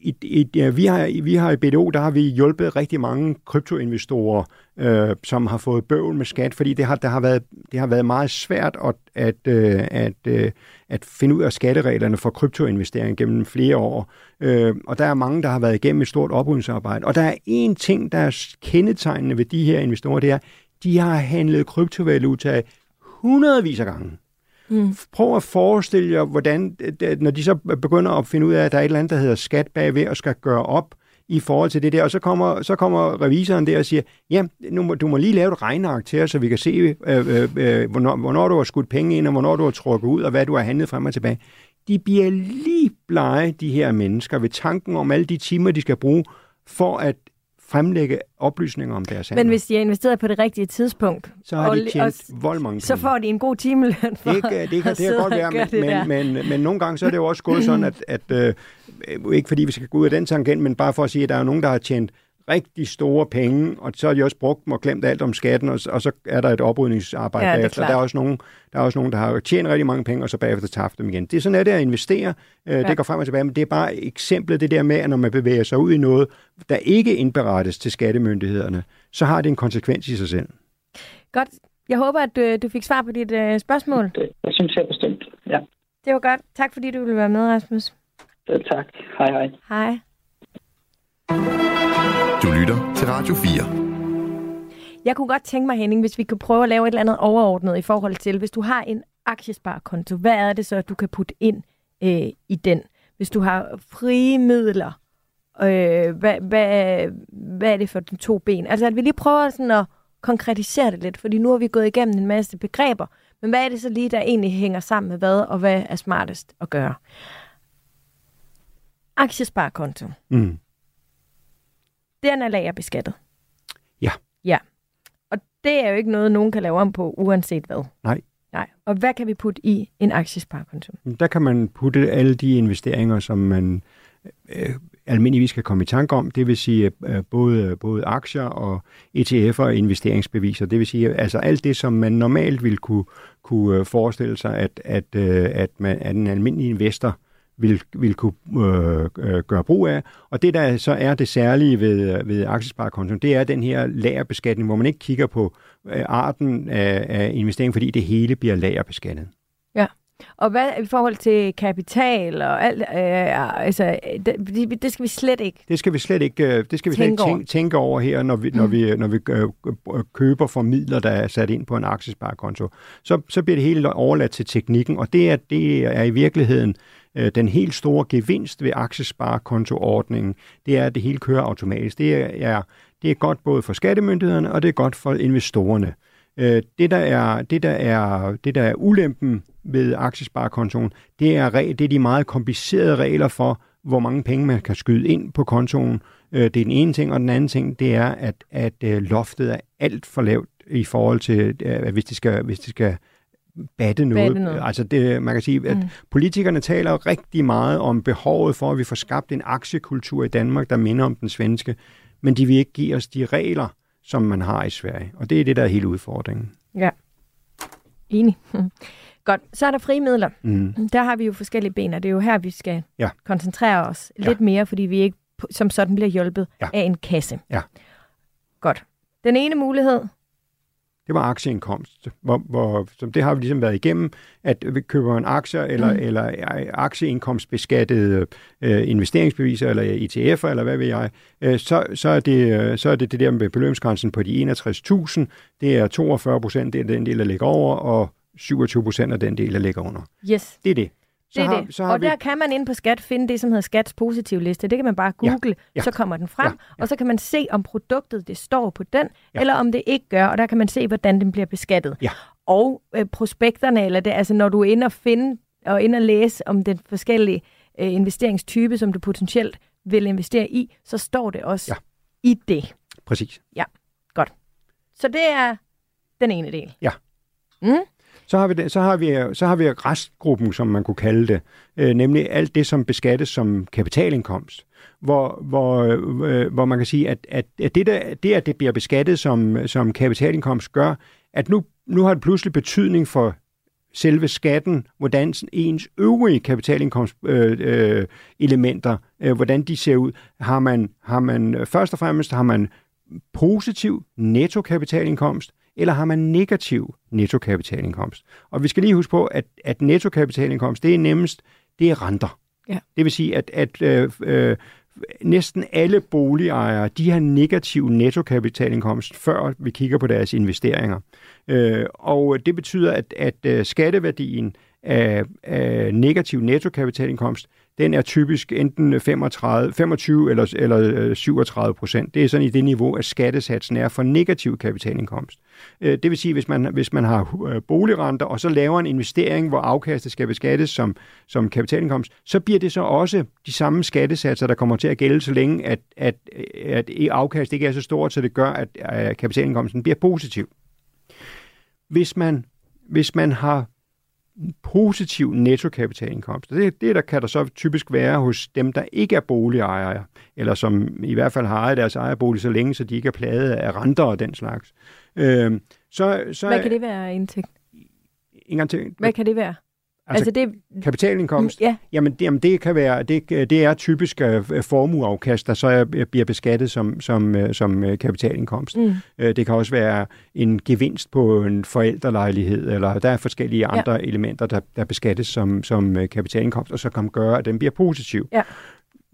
et, et, ja, vi, har, vi har i BDO, der har vi hjulpet rigtig mange kryptoinvestorer, øh, som har fået bøvl med skat, fordi det har, der har været, det har været meget svært at, at, øh, at, øh, at finde ud af skattereglerne for kryptoinvestering gennem flere år. Øh, og der er mange, der har været igennem et stort oprydningsarbejde. Og der er én ting, der er kendetegnende ved de her investorer, det er, de har handlet kryptovaluta hundredvis af gange. Mm. Prøv at forestille jer, hvordan, når de så begynder at finde ud af, at der er et eller andet, der hedder skat bagved og skal gøre op i forhold til det der, og så kommer, så kommer revisoren der og siger, ja, nu må, du må lige lave et regneark til os, så vi kan se, øh, øh, øh, hvornår, hvornår du har skudt penge ind, og hvornår du har trukket ud, og hvad du har handlet frem og tilbage. De bliver lige blege, de her mennesker, ved tanken om alle de timer, de skal bruge for at fremlægge oplysninger om deres handler. Men hvis de har investeret på det rigtige tidspunkt, så har de tjent og, vold mange Så får de en god timeløn for det kan, det kan, det kan godt være, men, men, men, men nogle gange så er det jo også gået sådan, at, at øh, ikke fordi vi skal gå ud af den tangent, men bare for at sige, at der er nogen, der har tjent rigtig store penge, og så har de også brugt dem og glemt alt om skatten, og, og så er der et oprydningsarbejde ja, bagefter. Der er, også nogen, der er også nogen, der har tjent rigtig mange penge, og så bagefter tabt dem igen. Det er sådan, at det at investere. Øh, ja. Det går frem og tilbage, men det er bare eksemplet det der med, at når man bevæger sig ud i noget, der ikke indberettes til skattemyndighederne, så har det en konsekvens i sig selv. Godt. Jeg håber, at du, øh, du fik svar på dit uh, spørgsmål. Det, jeg synes jeg bestemt, ja. Det var godt. Tak fordi du ville være med, Rasmus. Ja, tak. Hej hej. Hej. Du lytter til Radio 4. Jeg kunne godt tænke mig, Henning, hvis vi kunne prøve at lave et eller andet overordnet i forhold til, hvis du har en aktiesparekonto, hvad er det så, du kan putte ind øh, i den? Hvis du har frie midler, øh, hvad, hvad, hvad er det for de to ben? Altså, at vi lige prøver sådan at konkretisere det lidt, fordi nu har vi gået igennem en masse begreber, men hvad er det så lige, der egentlig hænger sammen med hvad, og hvad er smartest at gøre? Aktiesparekonto. Mm den er lagerbeskattet. Ja. Ja. Og det er jo ikke noget, nogen kan lave om på, uanset hvad. Nej. Nej. Og hvad kan vi putte i en aktiesparekonto? Der kan man putte alle de investeringer, som man øh, almindeligvis kan komme i tanke om. Det vil sige øh, både, både aktier og ETF'er og investeringsbeviser. Det vil sige altså alt det, som man normalt ville kunne, kunne øh, forestille sig, at, at, øh, at, man, at en almindelig investor vil, vil kunne øh, øh, gøre brug af. Og det, der så er det særlige ved, ved aktiesparekontoen, det er den her lagerbeskatning, hvor man ikke kigger på øh, arten af, af investering, fordi det hele bliver lagerbeskattet. Ja. Og hvad i forhold til kapital og alt, øh, altså, det, det skal vi slet ikke Det skal vi slet ikke, øh, det skal vi tænke, slet ikke tænke, tænke over her, når vi, mm. når vi, når vi øh, køber for midler, der er sat ind på en aktiesparekonto. Så, så bliver det hele overladt til teknikken, og det er, det er i virkeligheden Øh, den helt store gevinst ved aktiesparekontoordningen, det er, at det hele kører automatisk. Det er, det er godt både for skattemyndighederne, og det er godt for investorerne. Øh, det, der er, det, der er, det, der er ulempen ved aktiesparekontoen, det er, det er de meget komplicerede regler for, hvor mange penge man kan skyde ind på kontoen. Øh, det er den ene ting, og den anden ting, det er, at, at loftet er alt for lavt i forhold til, hvis det skal, hvis det skal batte noget. Batte noget. Altså det, man kan sige, at mm. politikerne taler rigtig meget om behovet for, at vi får skabt en aktiekultur i Danmark, der minder om den svenske, men de vil ikke give os de regler, som man har i Sverige. Og det er det, der er hele udfordringen. Ja, enig. Godt, så er der frie midler. Mm. Der har vi jo forskellige ben, og det er jo her, vi skal ja. koncentrere os ja. lidt mere, fordi vi ikke som sådan bliver hjulpet ja. af en kasse. Ja. Godt. Den ene mulighed, det var aktieindkomst. Hvor, hvor, som det har vi ligesom været igennem, at vi køber en aktie eller, mm. eller aktieindkomstbeskattede øh, investeringsbeviser eller ETF'er eller hvad ved jeg, øh, så, så, er det, øh, så er det det der med beløbsgrænsen på de 61.000. Det er 42 procent, det er den del, der ligger over, og 27 procent af den del, der ligger under. Yes. Det er det. Så det er har, det. Så har og vi... der kan man ind på skat finde det, som hedder skats positiv liste. Det kan man bare google, ja, ja. så kommer den frem, ja, ja. og så kan man se, om produktet det står på den, ja. eller om det ikke gør, og der kan man se, hvordan den bliver beskattet. Ja. Og øh, prospekterne, eller det, altså når du er inde og finde og inde og læse om den forskellige øh, investeringstype, som du potentielt vil investere i, så står det også ja. i det. Præcis. Ja, godt. Så det er den ene del. Ja. Mm? Så har vi, det, så har vi, så har vi restgruppen, som man kunne kalde det, øh, nemlig alt det, som beskattes som kapitalindkomst. Hvor, hvor, øh, hvor man kan sige, at, at, at det, der, det, at det bliver beskattet som, som kapitalindkomst, gør, at nu, nu har det pludselig betydning for selve skatten, hvordan ens øvrige kapitalindkomstelementer, øh, øh, elementer, øh, hvordan de ser ud. Har man, har man øh, først og fremmest har man positiv netto kapitalindkomst, eller har man negativ nettokapitalinkomst? Og vi skal lige huske på, at, at nettokapitalinkomst, det er nemmest, det er renter. Ja. Det vil sige, at, at øh, øh, næsten alle boligejere, de har negativ nettokapitalinkomst, før vi kigger på deres investeringer. Øh, og det betyder, at, at øh, skatteværdien af, af negativ nettokapitalinkomst, den er typisk enten 35, 25 eller, eller øh, 37 procent. Det er sådan i det niveau, at skattesatsen er for negativ kapitalindkomst. Øh, det vil sige, hvis man, hvis man har øh, boligrenter, og så laver en investering, hvor afkastet skal beskattes som, som kapitalindkomst, så bliver det så også de samme skattesatser, der kommer til at gælde, så længe at, at, at afkastet ikke er så stort, så det gør, at kapitalindkomsten bliver positiv. Hvis man, hvis man har positiv nettokapitalinkomst. Det, det der kan der så typisk være hos dem, der ikke er boligejere, eller som i hvert fald har deres ejerbolig så længe, så de ikke er plaget af renter og den slags. Øh, så, så, Hvad kan det være indtægt? En gang til. Hvad kan det være? Altså, altså det... kapitalindkomst? Ja. Jamen, det, jamen det kan være, det, det er typisk uh, formueafkast, der så er, bliver beskattet som, som, uh, som uh, kapitalindkomst. Mm. Uh, det kan også være en gevinst på en forældrelejlighed, eller der er forskellige andre ja. elementer, der, der beskattes som, som uh, kapitalindkomst, og så kan gøre, at den bliver positiv. Ja.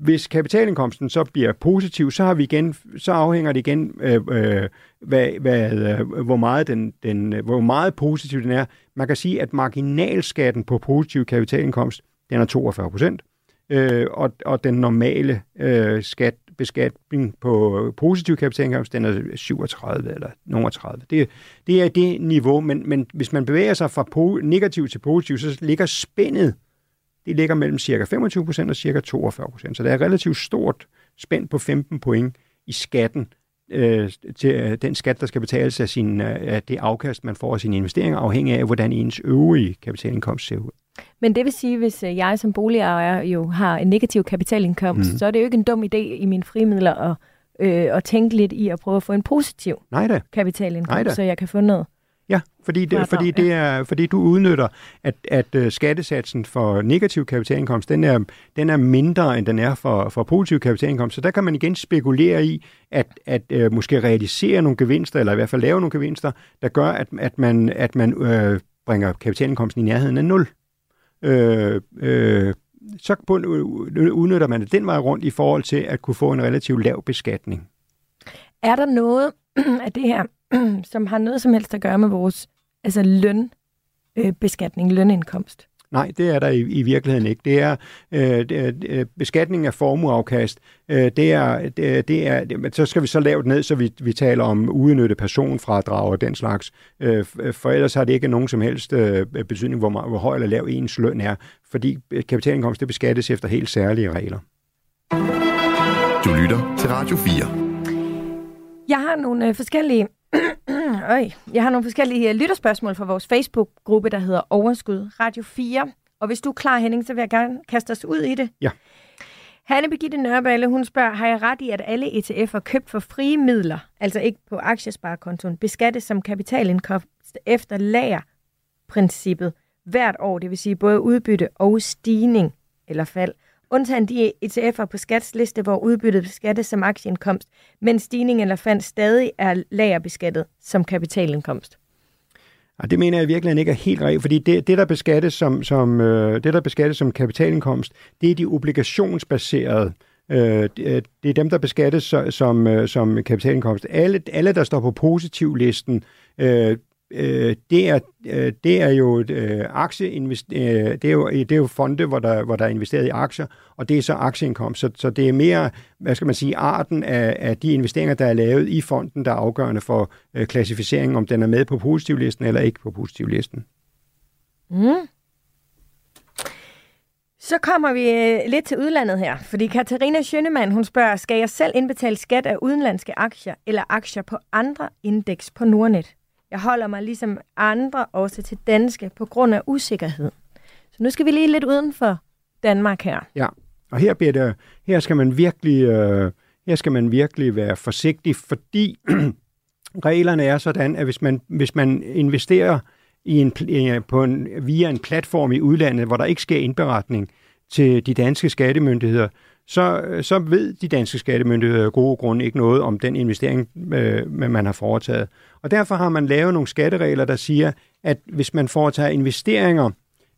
Hvis kapitalindkomsten så bliver positiv, så har vi igen, så afhænger det igen, øh, øh, hvad, hvad, øh, hvor, meget den, den, øh, hvor meget positiv den er. Man kan sige, at marginalskatten på positiv kapitalindkomst, den er 42 procent, øh, og, og den normale øh, skat, beskatning på positiv kapitalindkomst, den er 37 eller 30. Det, det er det niveau, men, men hvis man bevæger sig fra po- negativ til positiv, så ligger spændet det ligger mellem cirka 25 procent og cirka 42 procent. Så der er relativt stort spænd på 15 point i skatten øh, til øh, den skat, der skal betales af, sin, øh, af det afkast, man får af sine investeringer, afhængig af, hvordan ens øvrige kapitalindkomst ser ud. Men det vil sige, hvis øh, jeg som boligejer jo har en negativ kapitalindkomst, mm. så er det jo ikke en dum idé i mine frimidler at, øh, at tænke lidt i at prøve at få en positiv Nej kapitalindkomst, Nej så jeg kan få noget Ja, fordi, det, fordi, det er, fordi du udnytter, at, at uh, skattesatsen for negativ kapitalindkomst, den er, den er mindre, end den er for, for positiv kapitalindkomst. Så der kan man igen spekulere i, at, at uh, måske realisere nogle gevinster, eller i hvert fald lave nogle gevinster, der gør, at, at man, at man uh, bringer kapitalindkomsten i nærheden af nul. Uh, uh, så udnytter man det den vej rundt i forhold til at kunne få en relativt lav beskatning. Er der noget af det her, som har noget som helst at gøre med vores altså lønbeskatning, øh, lønindkomst? Nej, det er der i, i virkeligheden ikke. Det er, øh, det er øh, beskatning af formueafkast. Øh, det er, det, det er, det, så skal vi så lave det ned, så vi, vi taler om uudnyttet personfradrag og den slags. Øh, for ellers har det ikke nogen som helst øh, betydning, hvor, hvor høj eller lav ens løn er, fordi kapitalindkomst det beskattes efter helt særlige regler. Du lytter til Radio 4. Jeg har nogle øh, forskellige Øj. Jeg har nogle forskellige uh, lytterspørgsmål fra vores Facebook-gruppe, der hedder Overskud Radio 4. Og hvis du er klar, Henning, så vil jeg gerne kaste os ud i det. Ja. Hanne Birgitte Nørballe, hun spørger, har jeg ret i, at alle ETF'er købt for frie midler, altså ikke på aktiesparekontoen, beskattes som kapitalindkomst efter lagerprincippet hvert år, det vil sige både udbytte og stigning eller fald undtagen de ETF'er på skatsliste, hvor udbyttet beskattes som aktieindkomst, men stigning eller fald stadig er lagerbeskattet som kapitalindkomst. Ja, det mener jeg virkelig ikke er helt rigtigt, fordi det, det, der beskattes som, som, øh, det, der beskattes som kapitalindkomst, det er de obligationsbaserede øh, det, øh, er dem, der beskattes som, øh, som kapitalindkomst. Alle, alle, der står på positivlisten, øh, øh, det, er, øh, det er jo øh, aktieinvest, øh, det, er jo, øh, det er jo fonde, hvor der, hvor der er investeret i aktier, og det er så aktieindkomst. Så, så det er mere, hvad skal man sige, arten af, af de investeringer, der er lavet i fonden, der er afgørende for øh, klassificeringen, om den er med på positivlisten eller ikke på positivlisten. Mm. Så kommer vi øh, lidt til udlandet her, fordi Katarina Schønemann, hun spørger, skal jeg selv indbetale skat af udenlandske aktier eller aktier på andre indeks på Nordnet? Jeg holder mig ligesom andre også til danske på grund af usikkerhed. Så nu skal vi lige lidt uden for Danmark her. Ja, og her, bliver det, her skal man virkelig... Øh, her skal man virkelig være forsigtig, fordi reglerne er sådan, at hvis man, hvis man investerer i en, på en, via en platform i udlandet, hvor der ikke sker indberetning til de danske skattemyndigheder, så, så ved de danske skattemyndigheder af gode grunde ikke noget om den investering, øh, man har foretaget. Og derfor har man lavet nogle skatteregler, der siger, at hvis man foretager investeringer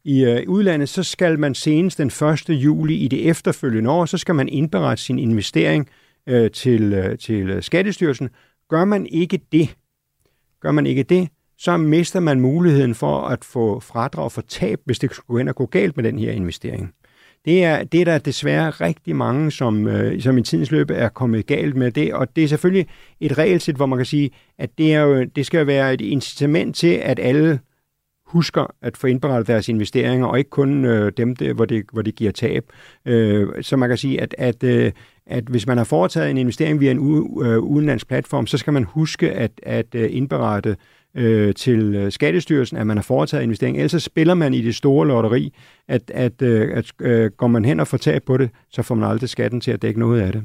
i øh, udlandet, så skal man senest den 1. juli i det efterfølgende år, så skal man indberette sin investering øh, til, øh, til Skattestyrelsen. Gør man ikke det, gør man ikke det, så mister man muligheden for at få fradrag for tab, hvis det skulle gå hen og gå galt med den her investering. Det er, det er der desværre rigtig mange, som, øh, som i tidens løb er kommet galt med det, og det er selvfølgelig et regelsæt, hvor man kan sige, at det, er jo, det skal være et incitament til, at alle husker at få indberettet deres investeringer, og ikke kun øh, dem, der, hvor, det, hvor det giver tab. Øh, så man kan sige, at, at, øh, at hvis man har foretaget en investering via en u, øh, udenlandsk platform, så skal man huske at, at øh, indberette øh, til øh, Skattestyrelsen, at man har foretaget investering. Ellers så spiller man i det store lotteri, at, at, øh, at øh, går man hen og får tab på det, så får man aldrig skatten til at dække noget af det.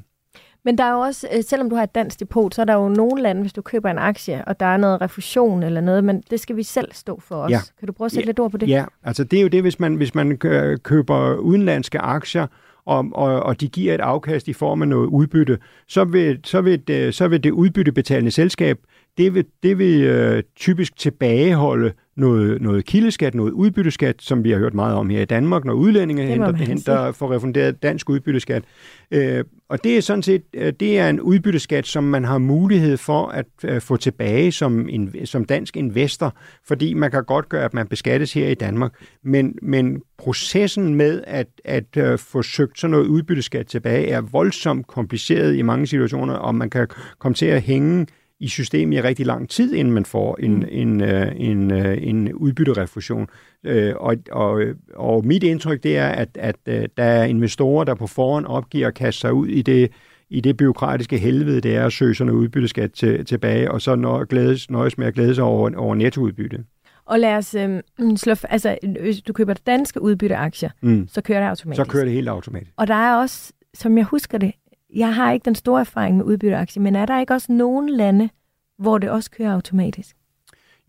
Men der er jo også, øh, selvom du har et dansk depot, så er der jo nogle lande, hvis du køber en aktie, og der er noget refusion eller noget, men det skal vi selv stå for os. Ja. Kan du prøve at sætte ja. lidt ord på det? Ja, altså det er jo det, hvis man, hvis man køber udenlandske aktier, og, og, og de giver et afkast i form af noget udbytte, så vil, så vil, det, så vil det udbyttebetalende selskab det vil, det vil øh, typisk tilbageholde noget, noget kildeskat, noget udbytteskat, som vi har hørt meget om her i Danmark, når udlændinge henter, henter for refunderet dansk udbytteskat. Øh, og det er sådan set øh, det er en udbytteskat, som man har mulighed for at øh, få tilbage som, en, som dansk investor, fordi man kan godt gøre, at man beskattes her i Danmark. Men, men processen med at, at øh, få søgt sådan noget udbytteskat tilbage er voldsomt kompliceret i mange situationer, og man kan komme til at hænge i systemet i rigtig lang tid, inden man får en, mm. en, øh, en, øh, en udbytterefusion. Øh, og, og, og mit indtryk det er, at, at der er investorer, der på forhånd opgiver at kaste sig ud i det, i det byråkratiske helvede, det er at søge sådan udbytteskat til, tilbage, og så når, glædes, nøjes med at glæde sig over, over nettoudbytte. Og lad os øh, slå, altså, hvis du køber danske udbytteaktier, mm. så kører det automatisk. Så kører det helt automatisk. Og der er også, som jeg husker det, jeg har ikke den store erfaring med udbytteaktier, men er der ikke også nogen lande, hvor det også kører automatisk?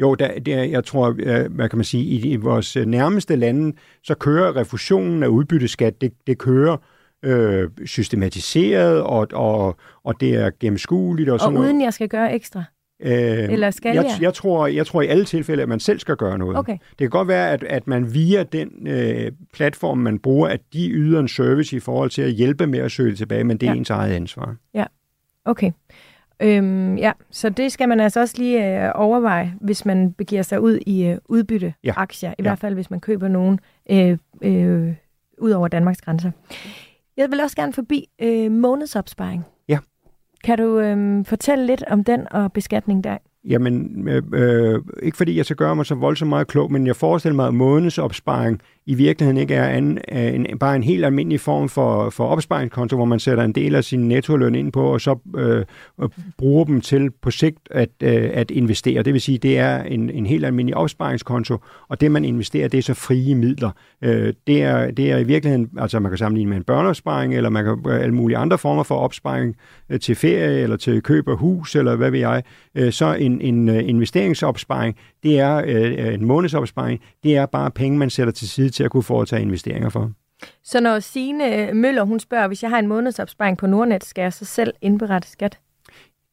Jo, der, der, jeg tror, hvad kan man sige, i, i vores nærmeste lande, så kører refusionen af udbytteskat, det, det kører øh, systematiseret, og, og, og det er gennemskueligt. Og, og sådan uden noget. jeg skal gøre ekstra? Øh, Eller skal jeg? Jeg, jeg, tror, jeg tror i alle tilfælde, at man selv skal gøre noget. Okay. Det kan godt være, at, at man via den øh, platform, man bruger, at de yder en service i forhold til at hjælpe med at søge tilbage, men det er ja. ens eget ansvar. Ja, okay. Øhm, ja, så det skal man altså også lige øh, overveje, hvis man begiver sig ud i øh, udbytteaktier. Ja. I ja. hvert fald, hvis man køber nogen øh, øh, ud over Danmarks grænser. Jeg vil også gerne forbi øh, månedsopsparing. Ja. Kan du øh, fortælle lidt om den og beskatning der? Jamen, øh, øh, ikke fordi jeg skal gøre mig så voldsomt meget klog, men jeg forestiller mig, at månedsopsparing i virkeligheden ikke er en, en, bare en helt almindelig form for, for opsparingskonto, hvor man sætter en del af sin nettoløn ind på, og så øh, og bruger dem til på sigt at, øh, at investere. Det vil sige, det er en, en helt almindelig opsparingskonto, og det man investerer, det er så frie midler. Øh, det, er, det er i virkeligheden, altså man kan sammenligne med en børneopsparing, eller man kan øh, alle mulige andre former for opsparing øh, til ferie, eller til køb af hus, eller hvad ved jeg. Øh, så en, en øh, investeringsopsparing, det er øh, en månedsopsparing, det er bare penge, man sætter til side til at kunne foretage investeringer for. Så når Signe Møller, hun spørger, hvis jeg har en månedsopsparing på Nordnet, skal jeg så selv indberette skat?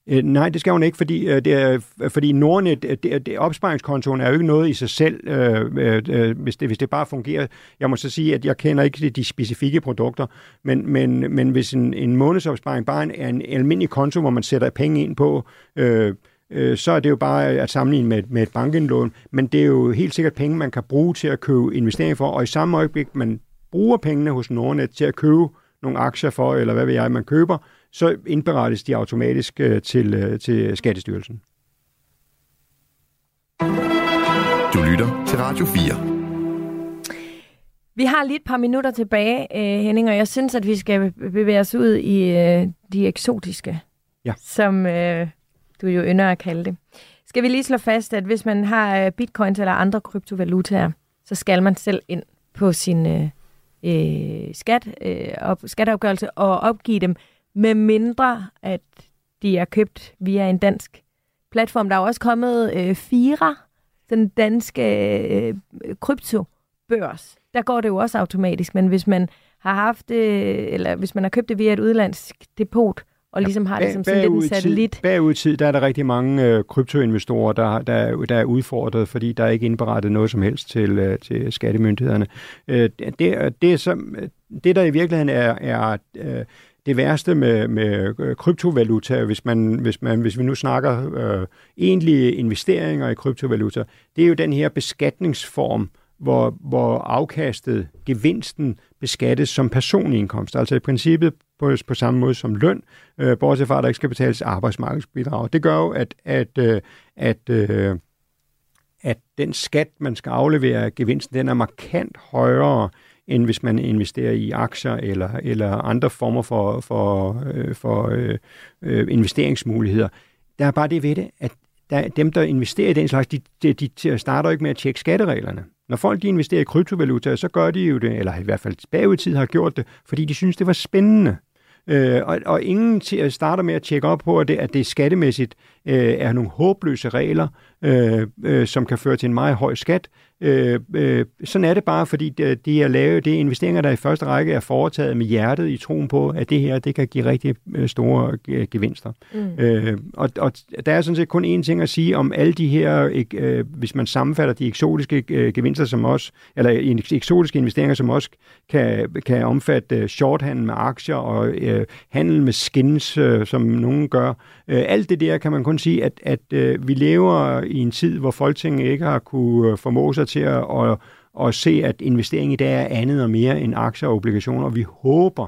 Øh, nej, det skal hun ikke, fordi, øh, det er, fordi Nordnet, øh, det, det, opsparingskontoen er jo ikke noget i sig selv, øh, øh, hvis, det, hvis det bare fungerer. Jeg må så sige, at jeg kender ikke de specifikke produkter, men, men, men hvis en, en månedsopsparing bare er en, en almindelig konto, hvor man sætter penge ind på, øh, øh, så er det jo bare at sammenligne med, med et bankindlån, men det er jo helt sikkert penge, man kan bruge til at købe investeringer for, og i samme øjeblik, man bruger pengene hos Nordnet til at købe nogle aktier for, eller hvad ved jeg, man køber, så indberettes de automatisk øh, til, øh, til Skattestyrelsen. Du lytter til Radio 4. Vi har lige et par minutter tilbage, øh, Henning, og jeg synes, at vi skal bevæge os ud i de eksotiske, ja. som du jo ynder at kalde det. Skal vi lige slå fast, at hvis man har øh, bitcoins eller andre kryptovalutaer, så skal man selv ind på sin øh, øh skat, øh, op, skatteopgørelse og opgive dem, med mindre at de er købt via en dansk platform. Der er også kommet øh, Fira, den danske øh, kryptobørs, der går det jo også automatisk, men hvis man har haft det, eller hvis man har købt det via et udlandsk depot, og ligesom har det som sådan lidt en satellit. Tid, bagud tid, der er der rigtig mange øh, kryptoinvestorer, der, der, der er udfordret, fordi der er ikke indberettet noget som helst til, øh, til skattemyndighederne. Øh, det, det, som, det, der i virkeligheden er, er øh, det værste med, med øh, kryptovaluta, hvis, man, hvis, man, hvis vi nu snakker øh, egentlige investeringer i kryptovaluta, det er jo den her beskatningsform, hvor, hvor afkastet, gevinsten, beskattes som personindkomst. Altså i princippet på, på samme måde som løn, øh, bortset fra, at der ikke skal betales arbejdsmarkedsbidrag. Det gør jo, at, at, øh, at, øh, at den skat, man skal aflevere af gevinsten, den er markant højere, end hvis man investerer i aktier eller, eller andre former for, for, øh, for øh, øh, investeringsmuligheder. Der er bare det ved det, at der, dem, der investerer i den slags, de, de, de starter ikke med at tjekke skattereglerne. Når folk de investerer i kryptovaluta, så gør de jo det, eller i hvert fald bagud tid har gjort det, fordi de synes, det var spændende. Øh, og, og ingen øh, starter med at tjekke op på, at det, at det skattemæssigt øh, er nogle håbløse regler, øh, øh, som kan føre til en meget høj skat, Øh, øh, sådan er det bare, fordi det, de er lavet, det er investeringer, der i første række er foretaget med hjertet i troen på, at det her det kan give rigtig øh, store øh, gevinster. Mm. Øh, og, og der er sådan set kun én ting at sige om alle de her, øh, hvis man sammenfatter de eksotiske øh, gevinster som også, eller eksotiske investeringer, som også kan, kan omfatte shorthandel med aktier og øh, handel med skins, øh, som nogen gør. Øh, alt det der kan man kun sige, at, at øh, vi lever i en tid, hvor Folketinget ikke har kunne formå sig til at, at, at se, at investering i dag er andet og mere end aktier og obligationer, og vi håber,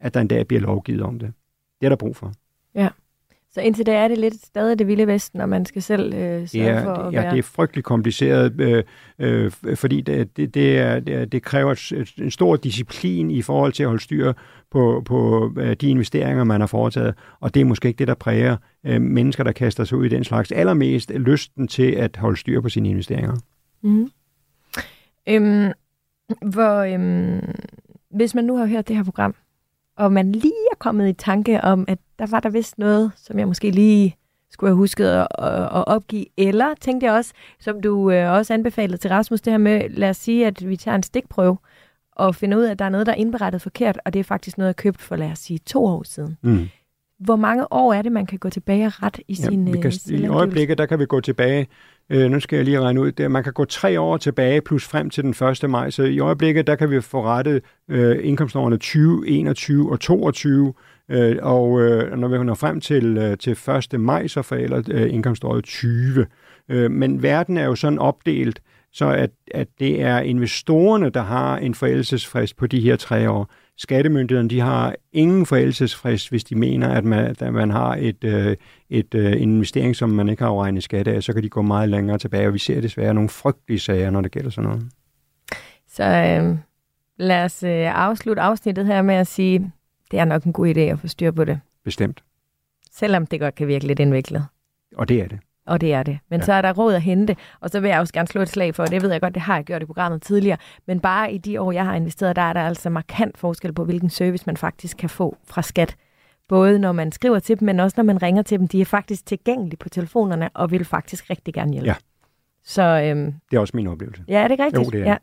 at der en dag bliver lovgivet om det. Det er der brug for. Ja. Så indtil da er det lidt stadig det vilde vesten, når man skal selv øh, sørge ja, for at ja, være... det er frygtelig kompliceret, øh, øh, fordi det, det, det, er, det, det kræver en stor disciplin i forhold til at holde styr på, på øh, de investeringer, man har foretaget, og det er måske ikke det, der præger øh, mennesker, der kaster sig ud i den slags. Allermest lysten til at holde styr på sine investeringer. Mm. Øhm, hvor, øhm, hvis man nu har hørt det her program, og man lige er kommet i tanke om, at der var der vist noget, som jeg måske lige skulle have husket at, at opgive. Eller tænkte jeg også, som du øh, også anbefalede til Rasmus, det her med, lad os sige, at vi tager en stikprøve og finder ud af, at der er noget, der er indberettet forkert, og det er faktisk noget, jeg købt for, lad os sige, to år siden. Mm. Hvor mange år er det, man kan gå tilbage og ret i ja, sin vi kan, øh, I øjeblikket, der kan vi gå tilbage Øh, nu skal jeg lige regne ud, det, man kan gå tre år tilbage plus frem til den 1. maj, så i øjeblikket, der kan vi få rettet øh, indkomstårene 20, 21 og 22, øh, og øh, når vi når frem til, øh, til 1. maj, så forælder øh, indkomståret 20. Øh, men verden er jo sådan opdelt, så at, at det er investorerne, der har en forældelsesfrist på de her tre år skattemyndighederne de har ingen forældelsesfrist, hvis de mener, at man, at man har et, øh, et, øh, en investering, som man ikke har afregnet skat af, så kan de gå meget længere tilbage, og vi ser desværre nogle frygtelige sager, når det gælder sådan noget. Så øh, lad os øh, afslutte afsnittet her med at sige, det er nok en god idé at få styr på det. Bestemt. Selvom det godt kan virke lidt indviklet. Og det er det. Og det er det. Men ja. så er der råd at hente, og så vil jeg også gerne slå et slag for, det ved jeg godt, det har jeg gjort i programmet tidligere, men bare i de år, jeg har investeret, der er der altså markant forskel på, hvilken service man faktisk kan få fra skat. Både når man skriver til dem, men også når man ringer til dem. De er faktisk tilgængelige på telefonerne, og vil faktisk rigtig gerne hjælpe. Ja. Så, øhm, det er også min oplevelse. Ja, er det rigtigt? Jo, det er. Ja.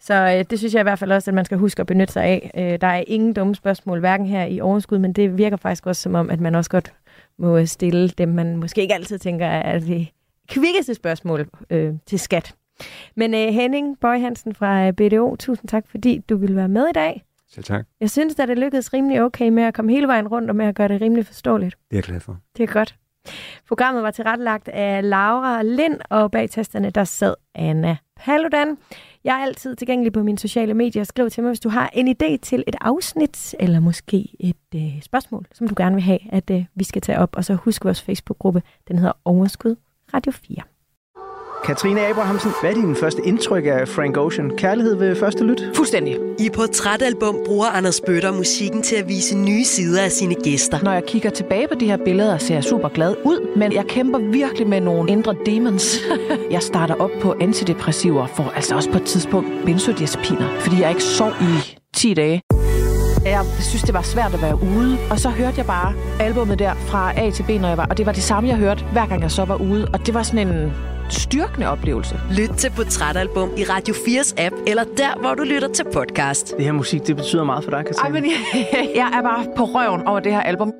Så øh, det synes jeg i hvert fald også, at man skal huske at benytte sig af. Øh, der er ingen dumme spørgsmål, hverken her i overskud, men det virker faktisk også som om, at man også godt må stille dem, man måske ikke altid tænker er det kvikkeste spørgsmål øh, til skat. Men øh, Henning Bøj Hansen fra øh, BDO, tusind tak, fordi du ville være med i dag. Selv tak. Jeg synes, at det lykkedes rimelig okay med at komme hele vejen rundt og med at gøre det rimelig forståeligt. Det er jeg glad for. Det er godt. Programmet var tilrettelagt af Laura Lind, og bag tasterne der sad Anna Paludan. Jeg er altid tilgængelig på mine sociale medier. Skriv til mig, hvis du har en idé til et afsnit, eller måske et øh, spørgsmål, som du gerne vil have, at øh, vi skal tage op. Og så husk vores Facebook-gruppe, den hedder Overskud Radio 4. Katrine Abrahamsen, hvad er din første indtryk af Frank Ocean? Kærlighed ved første lyt? Fuldstændig. I Portrætalbum bruger Anders Bøtter musikken til at vise nye sider af sine gæster. Når jeg kigger tilbage på de her billeder, ser jeg super glad ud, men jeg kæmper virkelig med nogle indre demons. jeg starter op på antidepressiver, for altså også på et tidspunkt benzodiazepiner, fordi jeg ikke sov i 10 dage. Jeg synes, det var svært at være ude. Og så hørte jeg bare albummet der fra A til B, når jeg var. Og det var det samme, jeg hørte, hver gang jeg så var ude. Og det var sådan en styrkende oplevelse. Lyt til Portrætalbum i Radio 4's app, eller der, hvor du lytter til podcast. Det her musik, det betyder meget for dig, Katrine. Ej, men jeg, jeg er bare på røven over det her album.